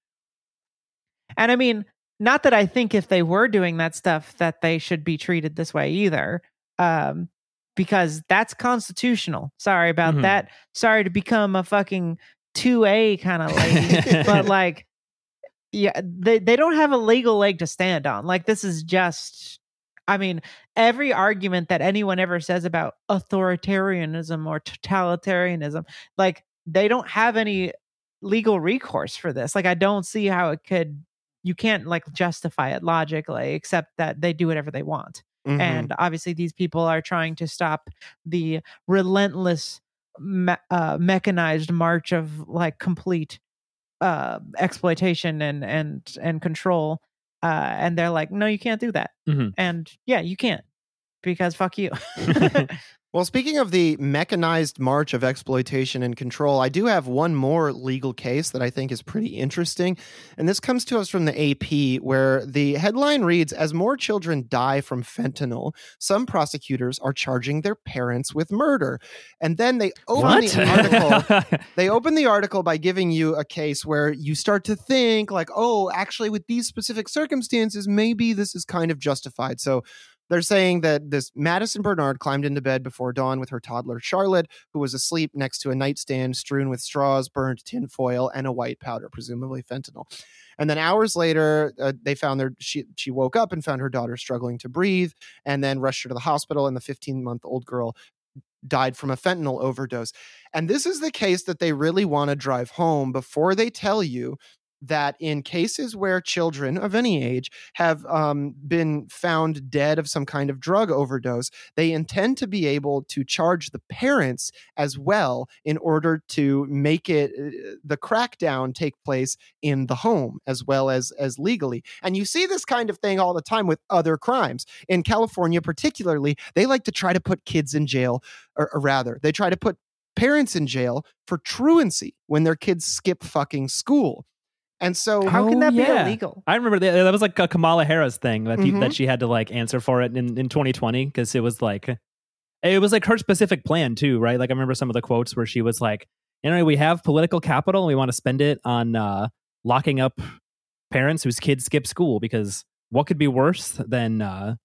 and i mean not that i think if they were doing that stuff that they should be treated this way either um because that's constitutional. Sorry about Mhm. that. Sorry to become a fucking 2a kind of lady but like yeah they, they don't have a legal leg to stand on. Like this is just i mean every argument that anyone ever says about authoritarianism or totalitarianism like they don't have any legal recourse for this. Like i don't see how it could you can't like justify it logically except that they do whatever they want Mhm. and obviously these people are trying to stop the relentless me- uh, mechanized march of like complete uh, exploitation and and and control uh, and they're like no you can't do that Mhm. and yeah you can't because fuck you Well, speaking of the mechanized march of exploitation and control, I do have one more legal case that I think is pretty interesting. And this comes to us from the AP, where the headline reads As more children die from fentanyl, some prosecutors are charging their parents with murder. And then they open the article they open the article by giving you a case where you start to think like oh actually with these specific circumstances maybe this is kind of justified so they're saying that this Madison Bernard climbed into bed before dawn with her toddler Charlotte, who was asleep next to a nightstand strewn with straws, burned tinfoil, and a white powder, presumably fentanyl. And then hours later, uh, they found their she she woke up and found her daughter struggling to breathe, and then rushed her to the hospital. And the 15 month old girl died from a fentanyl overdose. And this is the case that they really want to drive home before they tell you that in cases where children of any age have um, been found dead of some kind of drug overdose, they intend to be able to charge the parents as well in order to make it uh, the crackdown take place in the home as well as as legally. And you see this kind of thing all the time with other crimes. In California particularly, they like to try to put kids in jail or, or rather, they try to put parents in jail for truancy when their kids skip fucking school. And so, How can Oh, that yeah. be illegal? I remember that, that was like a Kamala Harris thing that pe- Mhm. that she had to like answer for it in, in 2020 because it was like it was like her specific plan too, right? Like I remember some of the quotes where she was like, "You know, we have political capital and we want to spend it on uh, locking up parents whose kids skip school because what could be worse than uh,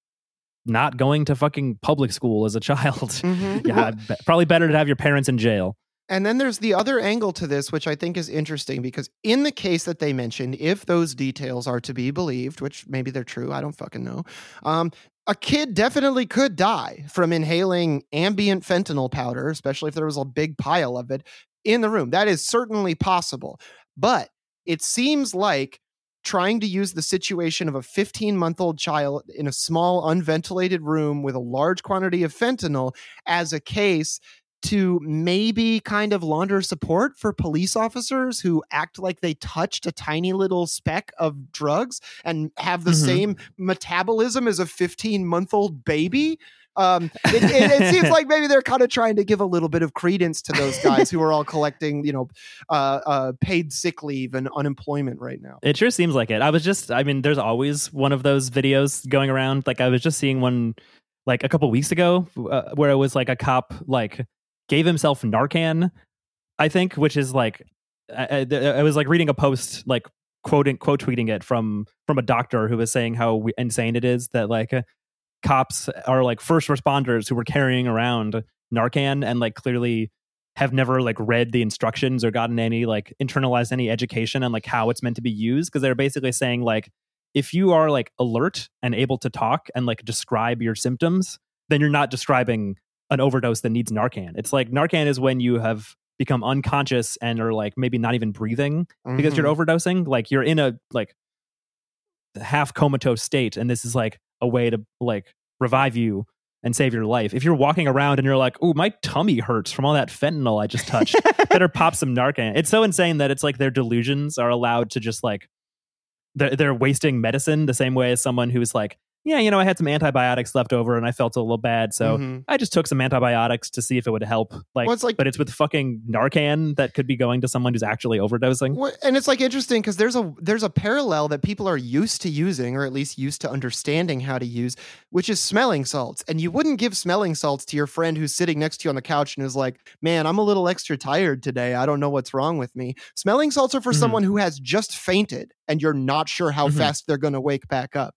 not going to fucking public school as a child? Mhm. yeah, be- probably better to have your parents in jail." And then there's the other angle to this, which I think is interesting because in the case that they mentioned, if those details are to be believed, which maybe they're true, I don't fucking know, um, a kid definitely could die from inhaling ambient fentanyl powder, especially if there was a big pile of it in the room. That is certainly possible. But it seems like trying to use the situation of a 15 month old child in a small, unventilated room with a large quantity of fentanyl as a case to maybe kind of launder support for police officers who act like they touched a tiny little speck of drugs and have the Mhm. same metabolism as a 15 month old baby. Um, it, it, it seems like maybe they're kind of trying to give a little bit of credence to those guys who are all collecting, you know, uh, uh, paid sick leave and unemployment right now. It sure seems like it. I was just, I mean, there's always one of those videos going around. Like I was just seeing one like a couple weeks ago uh, where it was like a cop like gave himself Narcan, I think, which is like, I, I, I was like reading a post like quoting quote tweeting it from from a doctor who was saying how we, insane it is that like uh, cops are like first responders who were carrying around Narcan and like clearly have never like read the instructions or gotten any like internalized any education on like how it's meant to be used because they're basically saying like if you are like alert and able to talk and like describe your symptoms then you're not describing an overdose that needs Narcan. It's like Narcan is when you have become unconscious and are like maybe not even breathing because you're Mhm. overdosing. Like you're in a like half comatose state, and this is like a way to like revive you and save your life. If you're walking around and you're like, "Ooh, my tummy hurts from all that fentanyl I just touched," better pop some Narcan. It's so insane that it's like their delusions are allowed to just like they're, they're wasting medicine the same way as someone who's like, yeah, you know, I had some antibiotics left over and I felt a little bad, so Mhm. I just took some antibiotics to see if it would help. Like, Well, it's like- but it's with fucking Narcan that could be going to someone who's actually overdosing. Well, and it's like interesting because there's a there's a parallel that people are used to using, or at least used to understanding how to use, which is smelling salts. And you wouldn't give smelling salts to your friend who's sitting next to you on the couch and is like, "Man, I'm a little extra tired today. I don't know what's wrong with me." Smelling salts are for Mhm. someone who has just fainted and you're not sure how Mhm. fast they're going to wake back up.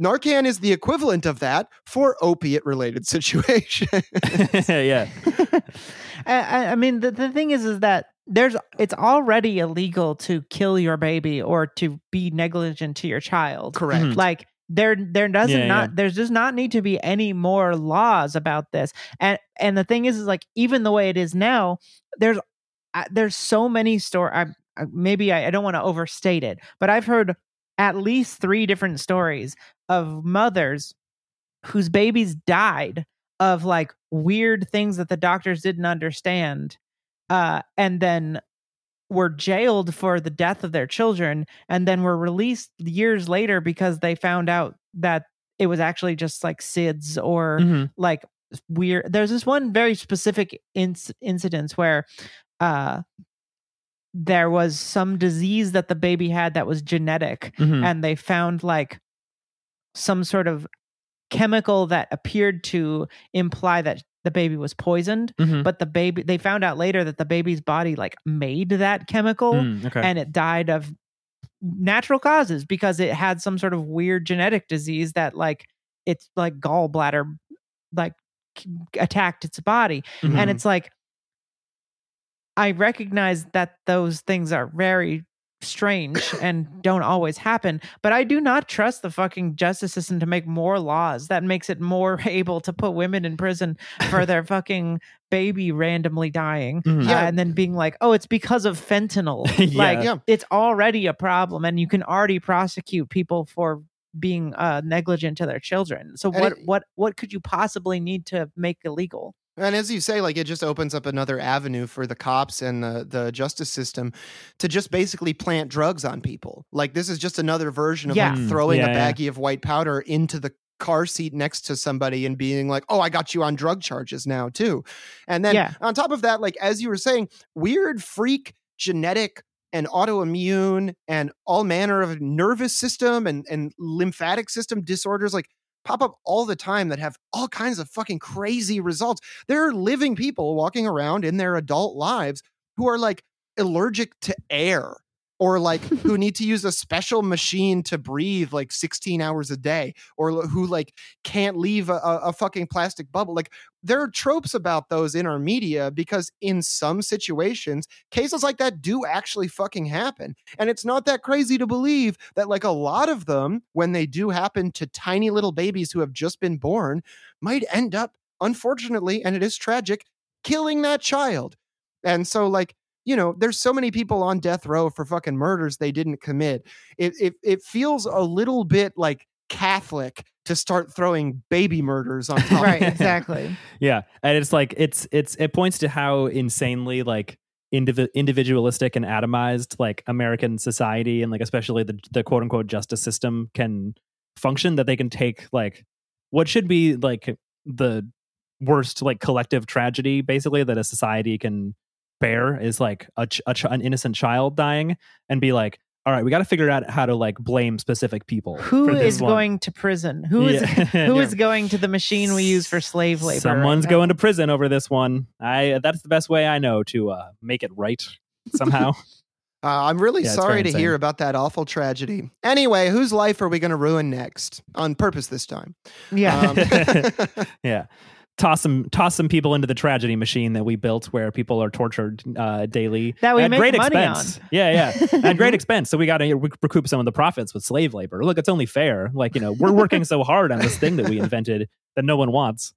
Narcan is the equivalent of that for opiate related situations. yeah. I, I I mean, the, the thing is, is that there's it's already illegal to kill your baby or to be negligent to your child. Correct. Mhm. Like there, there doesn't Yeah, not yeah. there does not need to be any more laws about this. And and the thing is, is like even the way it is now, there's uh, there's so many store. I, I maybe I, I don't want to overstate it, but I've heard at least three different stories of mothers whose babies died of like weird things that the doctors didn't understand uh and then were jailed for the death of their children and then were released years later because they found out that it was actually just like SIDS or Mhm. like weird there's this one very specific inc- incident where uh there was some disease that the baby had that was genetic Mhm. and they found like some sort of chemical that appeared to imply that the baby was poisoned Mhm. but the baby they found out later that the baby's body like made that chemical Mm, okay. and it died of natural causes because it had some sort of weird genetic disease that like it's like gallbladder like attacked its body Mhm. and it's like i recognize that those things are very strange and don't always happen. But I do not trust the fucking justice system to make more laws that makes it more able to put women in prison for their fucking baby randomly dying. Mhm. Uh, and then being like, oh, it's because of fentanyl. Yeah. Like Yeah. it's already a problem and you can already prosecute people for being uh, negligent to their children. So And what it- what what could you possibly need to make illegal? And as you say, like it just opens up another avenue for the cops and the, the justice system to just basically plant drugs on people. Like this is just another version of Yeah. like Mm, throwing a yeah, yeah. baggie of white powder into the car seat next to somebody and being like, "Oh, I got you on drug charges now too." And then Yeah. on top of that, like as you were saying, weird freak genetic and autoimmune and all manner of nervous system and, and lymphatic system disorders like pop up all the time that have all kinds of fucking crazy results. There are living people walking around in their adult lives who are like allergic to air or like who need to use a special machine to breathe like 16 hours a day or who like can't leave a, a a fucking plastic bubble. Like there are tropes about those in our media because in some situations cases like that do actually fucking happen. And it's not that crazy to believe that like a lot of them when they do happen to tiny little babies who have just been born might end up unfortunately and it is tragic killing that child. And so like you know there's so many people on death row for fucking murders they didn't commit it it, it feels a little bit like catholic to start throwing baby murders on top right, of it. exactly. Yeah, and it's like it's it's it points to how insanely like indivi- individualistic and atomized like American society and like especially the the quote unquote justice system can function that they can take like what should be like the worst like collective tragedy basically that a society can bear is like a, ch- a ch- an innocent child dying and be like all right we got to figure out how to like blame specific people Who for this is one. going to prison? Who is Yeah. who Yeah. is going to the machine we use for slave labor? Someone's right going to prison over this one. I that's the best way I know to uh, make it right somehow. Uh, I'm really Yeah, sorry to insane. hear about that awful tragedy. Anyway, whose life are we going to ruin next? On purpose this time. Yeah. Um, yeah. Toss some toss some people into the tragedy machine that we built where people are tortured uh, daily That we at make great money expense. Yeah, yeah. At great expense. So we got to recoup some of the profits with slave labor. Look, it's only fair. Like, you know, we're working so hard on this thing that we invented that no one wants.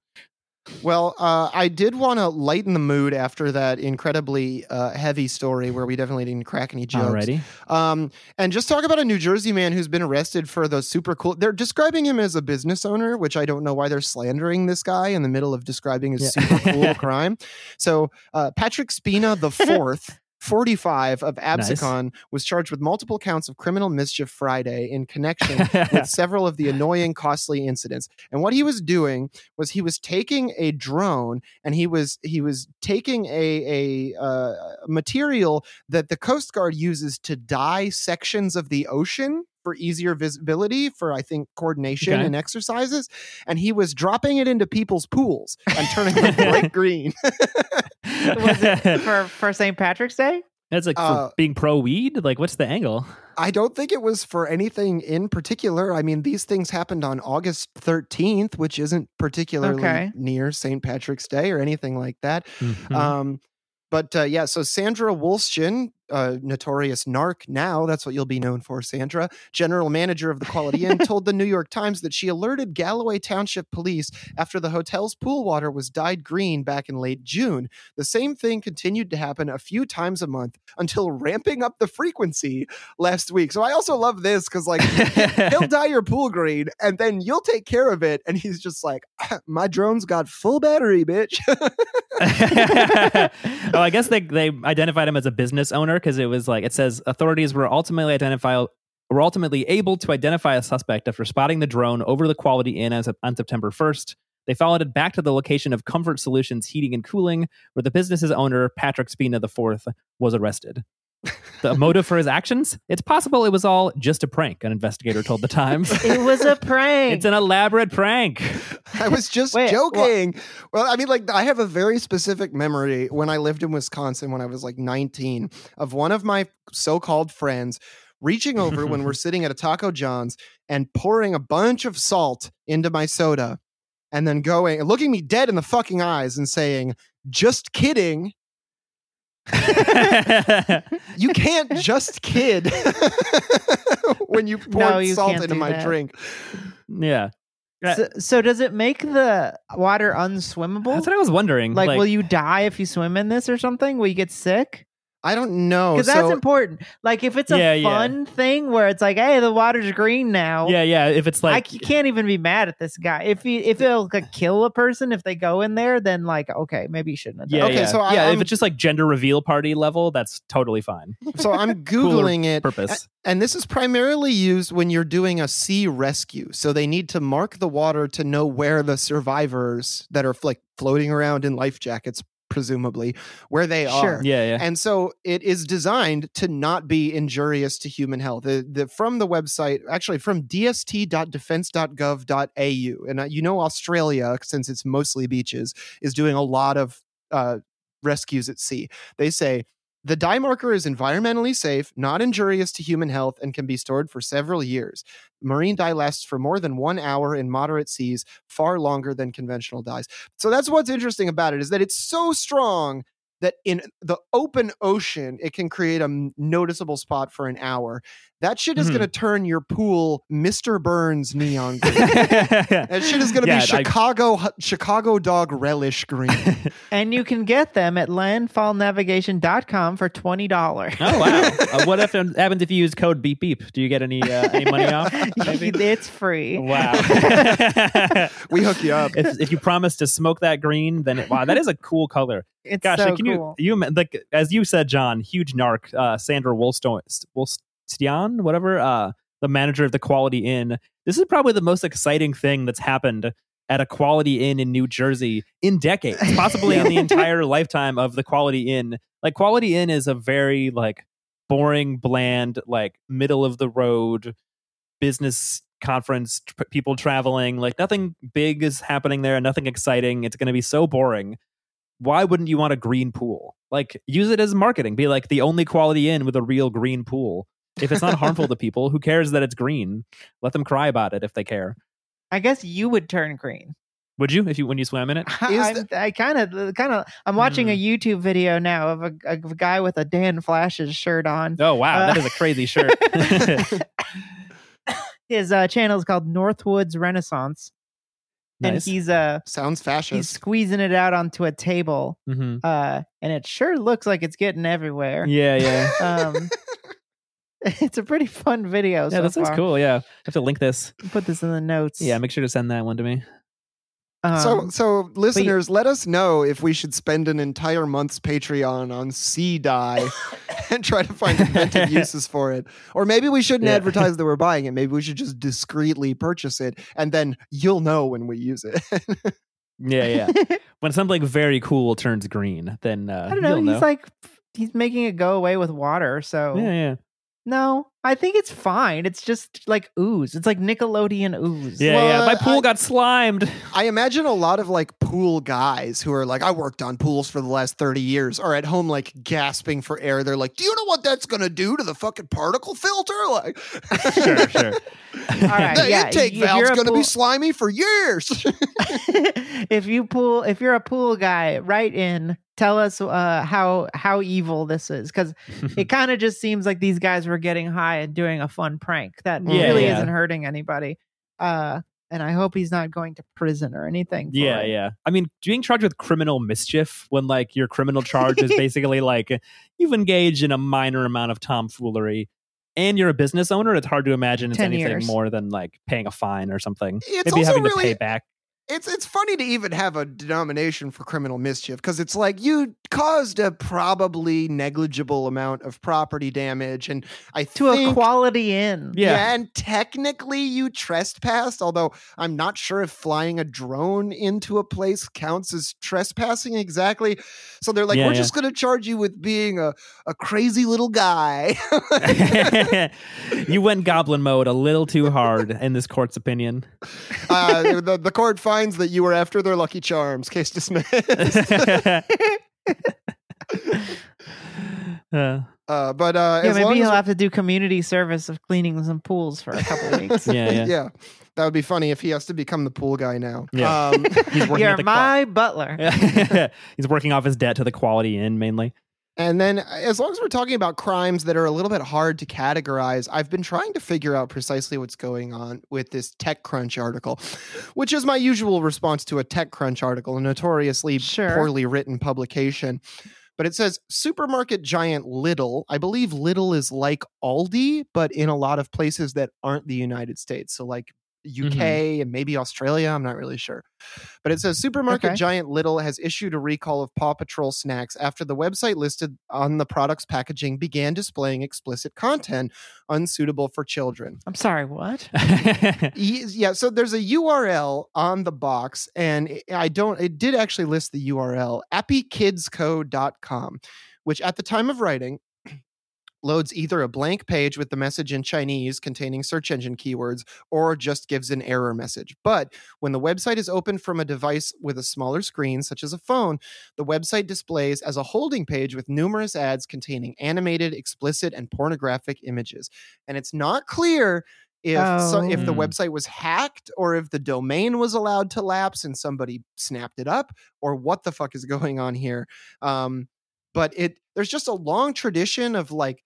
Well, uh, I did want to lighten the mood after that incredibly uh, heavy story where we definitely didn't crack any jokes. Already. Um, and just talk about a New Jersey man who's been arrested for those super cool. They're describing him as a business owner, which I don't know why they're slandering this guy in the middle of describing his Yeah. super cool crime. So uh, Patrick Spina the fourth. 45 of Absecon was charged with multiple counts of criminal mischief Friday in connection with several of the annoying, costly incidents. And what he was doing was he was taking a drone and he was he was taking a a uh, material that the Coast Guard uses to dye sections of the ocean for easier visibility for I think coordination Okay. and exercises. And he was dropping it into people's pools and turning them bright green. Was it for for St. Patrick's Day? That's like for Uh, being pro weed. Like, what's the angle? I don't think it was for anything in particular. I mean, these things happened on August 13th, which isn't particularly Okay. near St. Patrick's Day or anything like that. Mhm. Um, but uh, yeah, so Sandra Wolston, uh, notorious narc now, that's what you'll be known for, Sandra, general manager of the Quality Inn, told the New York Times that she alerted Galloway Township Police after the hotel's pool water was dyed green back in late June. The same thing continued to happen a few times a month until ramping up the frequency last week. So I also love this because, like, he'll dye your pool green and then you'll take care of it. And he's just like, my drone's got full battery, bitch. Oh, I guess they they identified him as a business owner because it was like it says authorities were ultimately identify were ultimately able to identify a suspect after spotting the drone over the Quality Inn as of, on September 1st. They followed it back to the location of Comfort Solutions Heating and Cooling, where the business's owner, Patrick Spina IV, was arrested. The motive for his actions? It's possible it was all just a prank, an investigator told the Times. It was a prank. it's an elaborate prank. I was just Wait, well- joking. Well, I mean, like, I have a very specific memory when I lived in Wisconsin when I was like 19 of one of my so called friends reaching over when we're sitting at a Taco John's and pouring a bunch of salt into my soda and then going and looking me dead in the fucking eyes and saying, just kidding. You can't just kid when you pour No, you salt into my that. drink. yeah. Yeah. So, so does it make the water unswimmable? That's what I was wondering. like, will you die if you swim in this or something? Will you get sick? I don't know. Because so that's important. Like if it's a Yeah, yeah. fun thing where it's like, hey, the water's green now. yeah, yeah. If it's I like c- can't even be mad at this guy. If he if it'll like, kill a person if they go in there, then like okay, maybe you shouldn't have done yeah. Okay, yeah. so yeah, I'm- if it's just like gender reveal party level, that's totally fine. so I'm googling it. Purpose. And this is primarily used when you're doing a sea rescue. So they need to mark the water to know where the survivors that are like floating around in life jackets, presumably, where they Sure. are. Yeah, yeah. And so it is designed to not be injurious to human health. The, the, from the website, actually from dst.defense.gov.au, and uh, you know Australia, since it's mostly beaches, is doing a lot of uh, rescues at sea. They say the dye marker is environmentally safe, not injurious to human health, and can be stored for several years. Marine dye lasts for more than one hour in moderate seas, far longer than conventional dyes. So that's what's interesting about it is that it's so strong that in the open ocean it can create a noticeable spot for an hour. That shit is Mhm. going to turn your pool Mr. Burns neon green. that shit is going to Yeah, be I- Chicago Chicago dog relish green. And you can get them at landfallnavigation.com for twenty dollars. Oh wow! Uh, what if happens if you use code beep beep? Do you get any uh, any money off? Maybe? it's free. Wow! we hook you up. if if you promise to smoke that green, then it, wow, that is a cool color. It's Gosh, so like, can cool. you you like as you said, John, huge narc, uh, Sandra Wollstone, Wolstian, whatever, uh, the manager of the Quality Inn. This is probably the most exciting thing that's happened at a Quality Inn in New Jersey in decades, possibly in the entire lifetime of the Quality Inn. Like Quality Inn is a very like boring, bland, like middle of the road business conference tr- people traveling. Like nothing big is happening there nothing exciting. It's going to be so boring. Why wouldn't you want a green pool? Like use it as marketing. Be like the only quality inn with a real green pool if it's not harmful to people who cares that it's green let them cry about it if they care I guess you would turn green. would you if you when you swam in it I'm- I kind of, kind of. I'm watching a Mm. YouTube video now of a, a guy with a Dan Flashes shirt on. oh wow Uh, that is a crazy shirt His uh, channel is called Northwoods Renaissance, and nice he's uh Sounds fashion. he's squeezing it out onto a table, hmm uh, and it sure looks like it's getting everywhere. yeah yeah Um, it's a pretty fun video. yeah so that sounds far. cool yeah i have to link this Put this in the notes. yeah make sure to send that one to me so, Um, so listeners, let us know if we should spend an entire month's Patreon on sea dye and try to find inventive uses for it. Or maybe we shouldn't Yeah. advertise that we're buying it. Maybe we should just discreetly purchase it, and then you'll know when we use it. yeah yeah when something very cool turns green then uh I don't know. you'll He's like he's making it go away with water. So yeah yeah no, I think it's fine. It's just like ooze. It's like Nickelodeon ooze. Yeah, Well, yeah. My uh, pool I- got slimed. I imagine a lot of like pool guys who are like, I worked on pools for the last 30 years, are at home like gasping for air. They're like, Do you know what that's going to do to the fucking particle filter? Like, Sure, sure. All right, the yeah, intake if you're valve's going to be slimy for years. if you pool, if you're a pool guy, write in. Tell us uh, how how evil this is because it kind of just seems like these guys were getting high and doing a fun prank that Yeah, really yeah. isn't hurting anybody. Uh, and I hope he's not going to prison or anything. yeah, it. yeah. I mean, being charged with criminal mischief when like your criminal charge is basically like you've engaged in a minor amount of tomfoolery and you're a business owner, it's hard to imagine it's anything years. more than like paying a fine or something. It's Maybe having to pay back. It's it's funny to even have a denomination for criminal mischief because it's like you caused a probably negligible amount of property damage and I To think, a quality inn. Yeah. and technically you trespassed, although I'm not sure if flying a drone into a place counts as trespassing exactly. So they're like, Yeah, we're yeah. just going to charge you with being a, a crazy little guy. you went goblin mode a little too hard in this court's opinion. uh, the, the court finds that you were after their lucky charms. Case dismissed. Uh, Uh, but uh, Yeah, as maybe long he'll as have to do community service of cleaning some pools for a couple weeks. yeah, yeah. yeah, that would be funny if he has to become the pool guy now. Yeah. Um, He's working You're at the qua- my butler. He's working off his debt to the quality inn mainly. And then, uh, as long as we're talking about crimes that are a little bit hard to categorize, I've been trying to figure out precisely what's going on with this TechCrunch article, which is my usual response to a TechCrunch article, a notoriously Sure. poorly written publication. But it says supermarket giant Lidl. I believe Lidl is like Aldi, but in a lot of places that aren't the United States. So, like Mm-hmm. UK and maybe Australia. I'm not really sure. But it says supermarket Okay. giant Lidl has issued a recall of Paw Patrol snacks after the website listed on the product's packaging began displaying explicit content unsuitable for children. I'm sorry, what? Yeah, so there's a URL on the box, and I don't, it did actually list the URL, appykidsco.com, which at the time of writing loads either a blank page with the message in Chinese containing search engine keywords or just gives an error message. But when the website is opened from a device with a smaller screen, such as a phone, the website displays as a holding page with numerous ads containing animated, explicit, and pornographic images. And it's not clear if so, if the Oh. website was hacked or if the domain was allowed to lapse and somebody snapped it up or what the fuck is going on here. Um, but it there's just a long tradition of like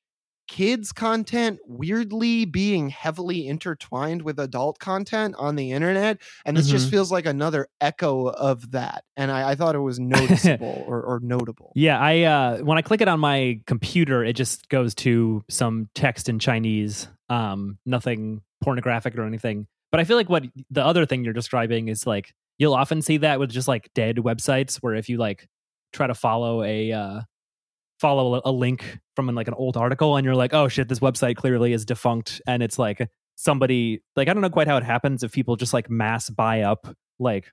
kids content weirdly being heavily intertwined with adult content on the internet and this just Mhm. feels like another echo of that and i, I thought it was noticeable or, or notable Yeah, I uh when I click it on my computer, it just goes to some text in Chinese. Um, nothing pornographic or anything. But I feel like what the other thing you're describing is like you'll often see that with just like dead websites where if you like try to follow a uh follow a, a link from like an old article and you're like, oh shit, this website clearly is defunct and it's like somebody like I don't know quite how it happens if people just like mass buy up like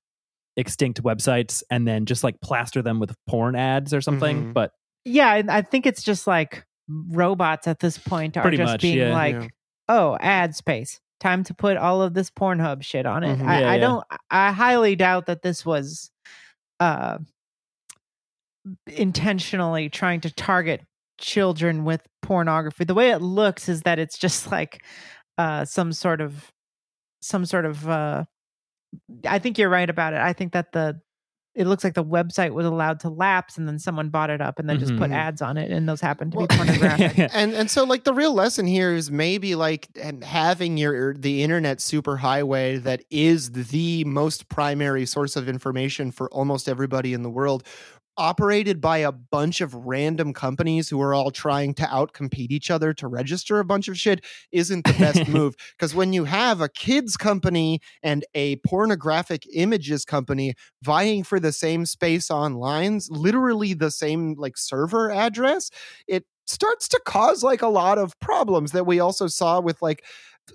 extinct websites and then just like plaster them with porn ads or something. Mhm. But Yeah, I I think it's just like robots at this point are just much, being yeah. like, Yeah. oh, ad space. Time to put all of this Pornhub shit on it. Mhm. I, Yeah, I yeah. don't. I highly doubt that this was uh, intentionally trying to target children with pornography. The way it looks is that it's just like uh, some sort of some sort of. Uh, I think you're right about it. I think that the it looks like the website was allowed to lapse and then someone bought it up and then just put Mhm. ads on it and those happened to be Well- pornographic. and and so like the real lesson here is maybe like and having your the internet superhighway that is the most primary source of information for almost everybody in the world operated by a bunch of random companies who are all trying to outcompete each other to register a bunch of shit isn't the best move. Because when you have a kids company and a pornographic images company vying for the same space online literally the same like server address it starts to cause like a lot of problems that we also saw with like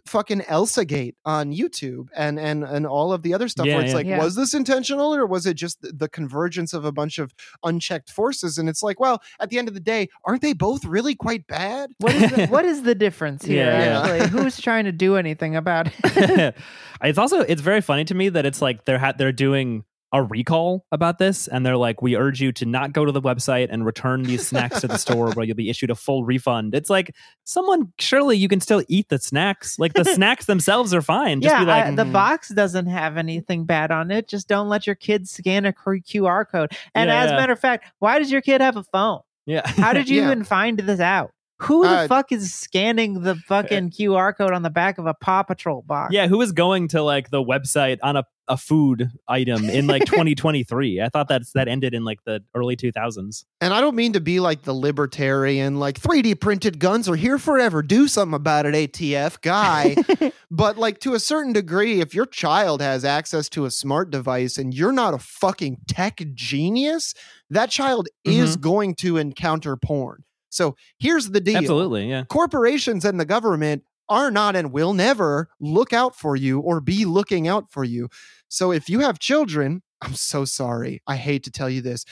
fucking Elsa Gate on YouTube and and and all of the other stuff Yeah, where it's yeah. like Yeah. was this intentional or was it just the, the convergence of a bunch of unchecked forces and it's like well at the end of the day aren't they both really quite bad What is the, what is the difference here? Yeah, yeah. Actually, who's trying to do anything about it? it's also it's very funny to me that it's like they're ha- they're doing a recall about this and they're like we urge you to not go to the website and return these snacks to the store where you'll be issued a full refund it's like someone surely you can still eat the snacks like the snacks themselves are fine just yeah, be like I- the Mhm. box doesn't have anything bad on it. Just don't let your kids scan a QR code. And Yeah, as a yeah. matter of fact, why does your kid have a phone? yeah How did you Yeah. even find this out? Who the Uh, fuck is scanning the fucking QR code on the back of a Paw Patrol box? yeah who is going to like the website on a, a food item in like 2023 i thought that's that ended in like the early 2000s and I don't mean to be like the libertarian like 3D printed guns are here forever. Do something about it ATF guy. But like to a certain degree if your child has access to a smart device and you're not a fucking tech genius that child is going to encounter porn so here's the deal. Absolutely yeah. Corporations and the government are not and will never look out for you or be looking out for you. So if you have children i'm so sorry. I hate to tell you this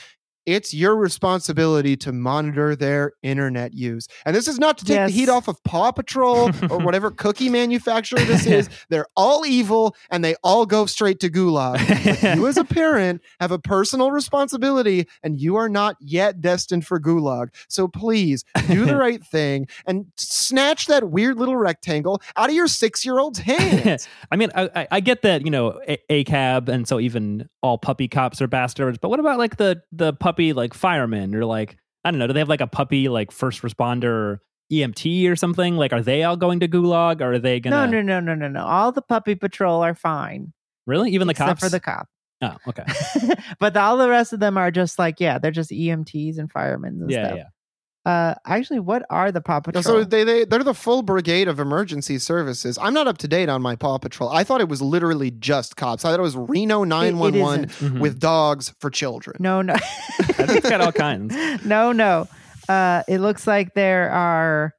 it's your responsibility to monitor their internet use. And this is not to take the heat off of Paw Patrol or whatever cookie manufacturer this is. They're all evil and they all go straight to gulag. But you, as a parent, have a personal responsibility and you are not yet destined for gulag. So please do the right thing and snatch that weird little rectangle out of your six year old's hands. I mean, I, I- I get that you know a, ACAB, and so even all puppy cops are bastards. But what about like the the puppy like firemen or like I don't know. Do they have like a puppy like first responder EMT or something? Like, are they all going to gulag? Or are they gonna? no, no, no, no, no. No. All the puppy patrol are fine. Really? Even the except cops? for the cop. oh, okay. but all the rest of them are just like, yeah, they're just EMTs and firemen and Yeah, stuff. yeah. Uh, actually, what are the Paw Patrol? So they they they're the full brigade of emergency services. I'm not up to date on my Paw Patrol. I thought it was literally just cops. I thought it was Reno It- it 911 isn't. Mhm. with dogs for children. no, no. I think it's got all kinds. No, no. Uh, it looks like there are.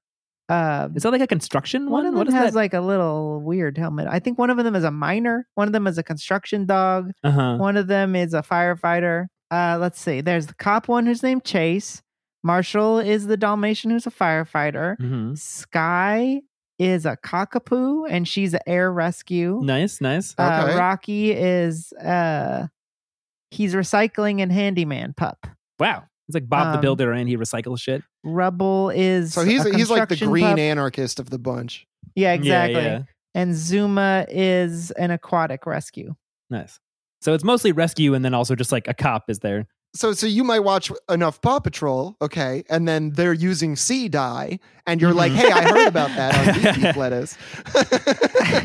Uh, Is that like a construction one one? of them What is has that? like a little weird helmet. I think one of them is a miner. One of them is a construction dog. uh huh. One of them is a firefighter. Uh, let's see. There's the cop one who's named Chase. Marshall is the Dalmatian who's a firefighter. hmm Sky is a cockapoo and she's an air rescue. Nice, nice. Uh, Okay. Rocky is uh he's recycling and handyman pup. Wow. It's like Bob the Um, Builder and he recycles shit. Rubble is So he's a he's like the green pup. anarchist of the bunch. Yeah, exactly. Yeah, yeah. And Zuma is an aquatic rescue. Nice. So it's mostly rescue and then also just like a cop is there. So so you might watch enough Paw Patrol, okay, and then they're using sea dye, and you're like, Mhm. hey, I heard about that on Beep Beep Lettuce.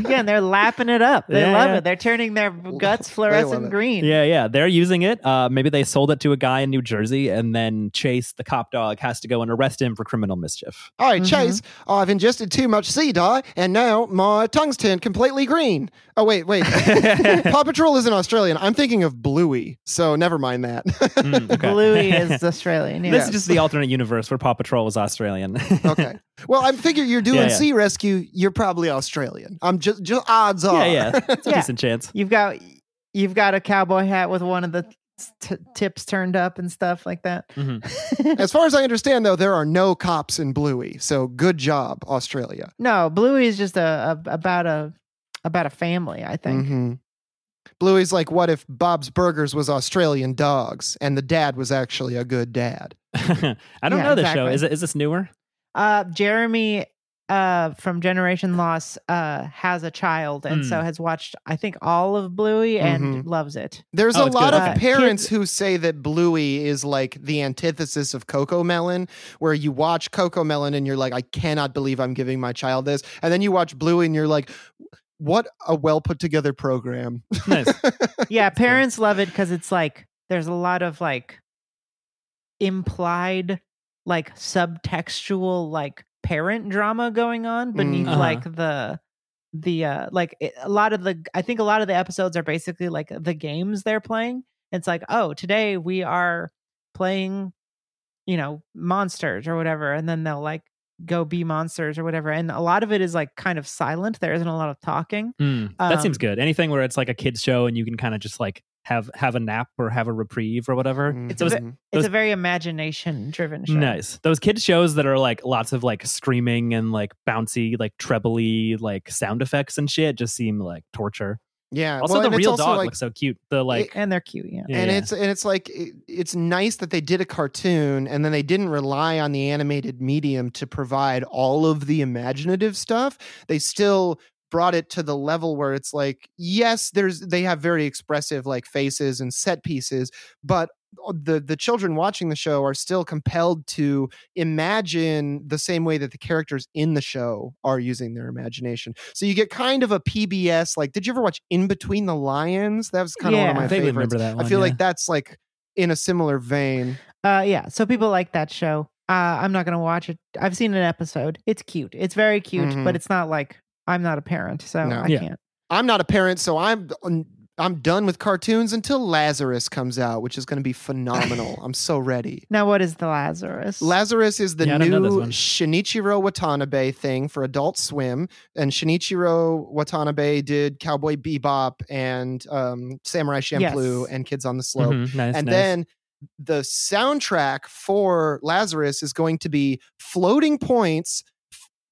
yeah, and they're lapping it up. They Yeah, love yeah. it. They're turning their guts fluorescent green. Yeah, yeah. They're using it. Uh, maybe they sold it to a guy in New Jersey and then Chase, the cop dog, has to go and arrest him for criminal mischief. All right, Mhm. Chase, I've ingested too much sea dye, and now my tongue's turned completely green. Oh wait, wait. Paw Patrol isn't Australian. I'm thinking of Bluey, so never mind that. Mm, okay. Bluey is Australian. This is just the alternate universe where Paw Patrol was Australian. okay. Well, I figure you're doing Yeah, yeah. sea rescue. You're probably Australian. I'm just just odds are. yeah, yeah. It's a Yeah. decent chance. You've got you've got a cowboy hat with one of the t- tips turned up and stuff like that. Mhm. as far as I understand, though, there are no cops in Bluey. So good job, Australia. no, Bluey is just a, a about a about a family. I think. Mhm. Bluey's like, what if Bob's Burgers was Australian dogs and the dad was actually a good dad? I don't Yeah, know this show. exactly. Is it is this newer? Uh, Jeremy uh, from Generation Loss uh, has a child and Mm. so has watched I think all of Bluey and loves it. There's Oh, a lot good. of Okay. parents Kids- who say that Bluey is like the antithesis of Coco Melon, where you watch Coco Melon and you're like, I cannot believe I'm giving my child this. And then you watch Bluey and you're like, what a well put together program. Nice. Yeah, parents love it because it's like there's a lot of like implied like subtextual like parent drama going on beneath Mm. Uh-huh. like the the uh like it, a lot of the I think a lot of the episodes are basically like the games they're playing. It's like, "Oh, today we are playing you know, monsters or whatever." And then they'll like go be monsters or whatever. And a lot of it is like kind of silent. There isn't a lot of talking. Mm, that seems Um, good. Anything where it's like a kids show and you can kind of just like have have a nap or have a reprieve or whatever. It's a Those- ve- Mhm. It's Those- a very imagination driven show. Nice. Those kids shows that are like lots of like screaming and like bouncy, like trebly, like sound effects and shit just seem like torture. Yeah. Also, well, the real also dog like, looks so cute. The like, And they're cute, yeah. yeah, and yeah. it's and it's like it- it's nice that they did a cartoon and then they didn't rely on the animated medium to provide all of the imaginative stuff they still brought it to the level where it's like yes there's they have very expressive like faces and set pieces but the the children watching the show are still compelled to imagine the same way that the characters in the show are using their imagination so you get kind of a pbs like did you ever watch in between the lions that was kind of one of my I favorites remember that one. I feel yeah. like that's like in a similar vein. Uh yeah, so people like that show. Uh I'm not going to watch it. I've seen an episode. It's cute. It's very cute, Mhm. but it's not like I'm not a parent, so No. I Yeah. can't. I'm not a parent, so I'm I'm done with cartoons until Lazarus comes out, which is going to be phenomenal. I'm so ready. Now what is the Lazarus? Lazarus is the Yeah, I don't know this new. Shinichiro Watanabe thing for Adult Swim, and Shinichiro Watanabe did Cowboy Bebop and um, Samurai Champloo Yes. and Kids on the Slope. Mhm, nice, and nice. then the soundtrack for Lazarus is going to be Floating Points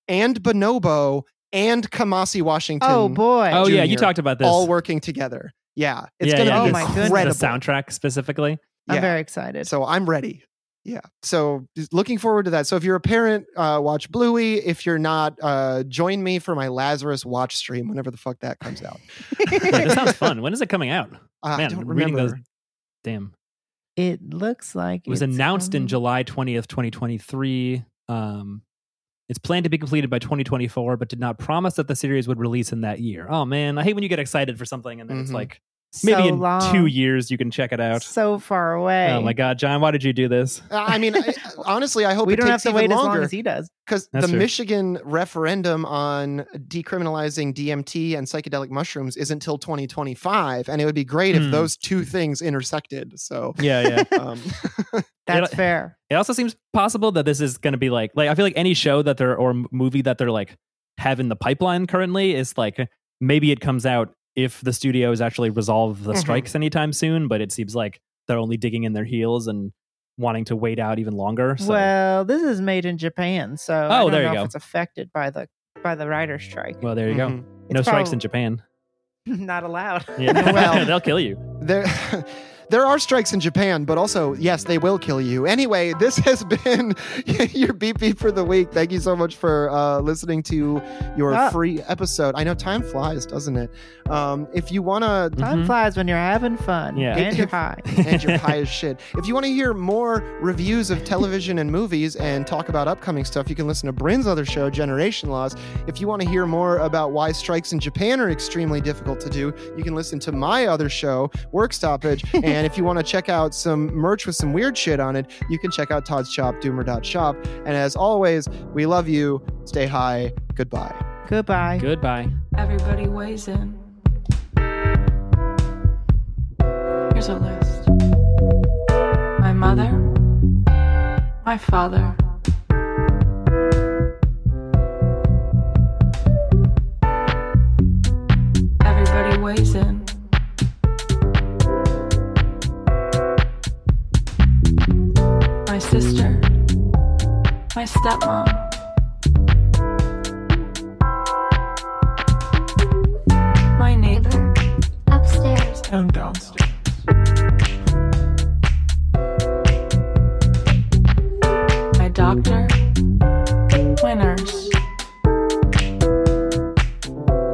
and Bonobo and Kamasi Washington. Oh boy. oh yeah, you talked about this. all working together. Yeah, it's yeah, going to yeah, Oh be my this- goodness. The soundtrack specifically. I'm very excited. So I'm ready. Yeah. So just looking forward to that. So if you're a parent, uh, watch Bluey. If you're not, uh, join me for my Lazarus watch stream whenever the fuck that comes out. Yeah, this sounds fun. When is it coming out? Uh, I Man, don't reading remember. those. Damn. It looks like It was it's announced in. July 20th, 2023. Um, it's planned to be completed by 2024, but did not promise that the series would release in that year. Oh man, I hate when you get excited for something and then it's Mhm. like maybe so in long, two years you can check it out. so far away. Oh my god, John, why did you do this? Uh, I mean, I, honestly, I hope we it don't have to even wait as long as he does. because the true. Michigan referendum on decriminalizing DMT and psychedelic mushrooms is until 2025, and it would be great Hmm. if those two things intersected. So, Yeah, yeah. um, That's It- fair. it also seems possible that this is going to be like like I feel like any show that they're or movie that they're like have in the pipeline currently is like maybe it comes out if the studios actually resolve the Mhm. strikes anytime soon, but it seems like they're only digging in their heels and wanting to wait out even longer. So Well, this is made in Japan, so I Oh, don't there you know go. if it's affected by the by the writer's strike. well, there you go. mhm. No It's strikes prob- in Japan. Not allowed. Yeah, Well- they'll kill you. there there are strikes in Japan, but also yes, they will kill you. Anyway, this has been your beep beep for the week. Thank you so much for uh, listening to your Ah. free episode. I know time flies, doesn't it? Um, if you want to Time Mhm. flies when you're having fun Yeah. and you're high. and you're high as shit. If you want to hear more reviews of television and movies and talk about upcoming stuff, you can listen to Bryn's other show, Generation Loss. If you want to hear more about why strikes in Japan are extremely difficult to do, you can listen to my other show, Work Stoppage. and if you want to check out some merch with some weird shit on it, you can check out Todd's Shop, Doomer.shop. And as always, we love you. Stay high. Goodbye. Goodbye. Goodbye. Everybody weighs in. Here's a list my mother, my father, everybody weighs in. My stepmom. My neighbor upstairs, and downstairs. My doctor, my nurse.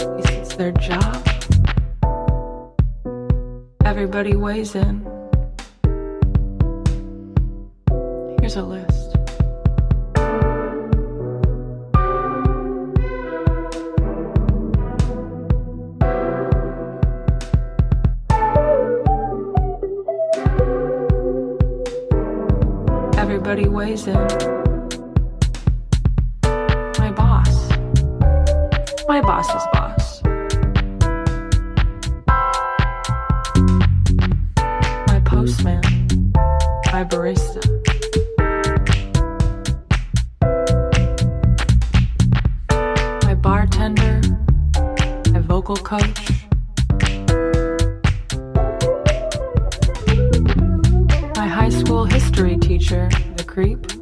At least it's their job. Everybody weighs in. Here's a list. In. My boss. My boss's boss. My postman. My barista. My bartender. My vocal coach. My high school history teacher, creep.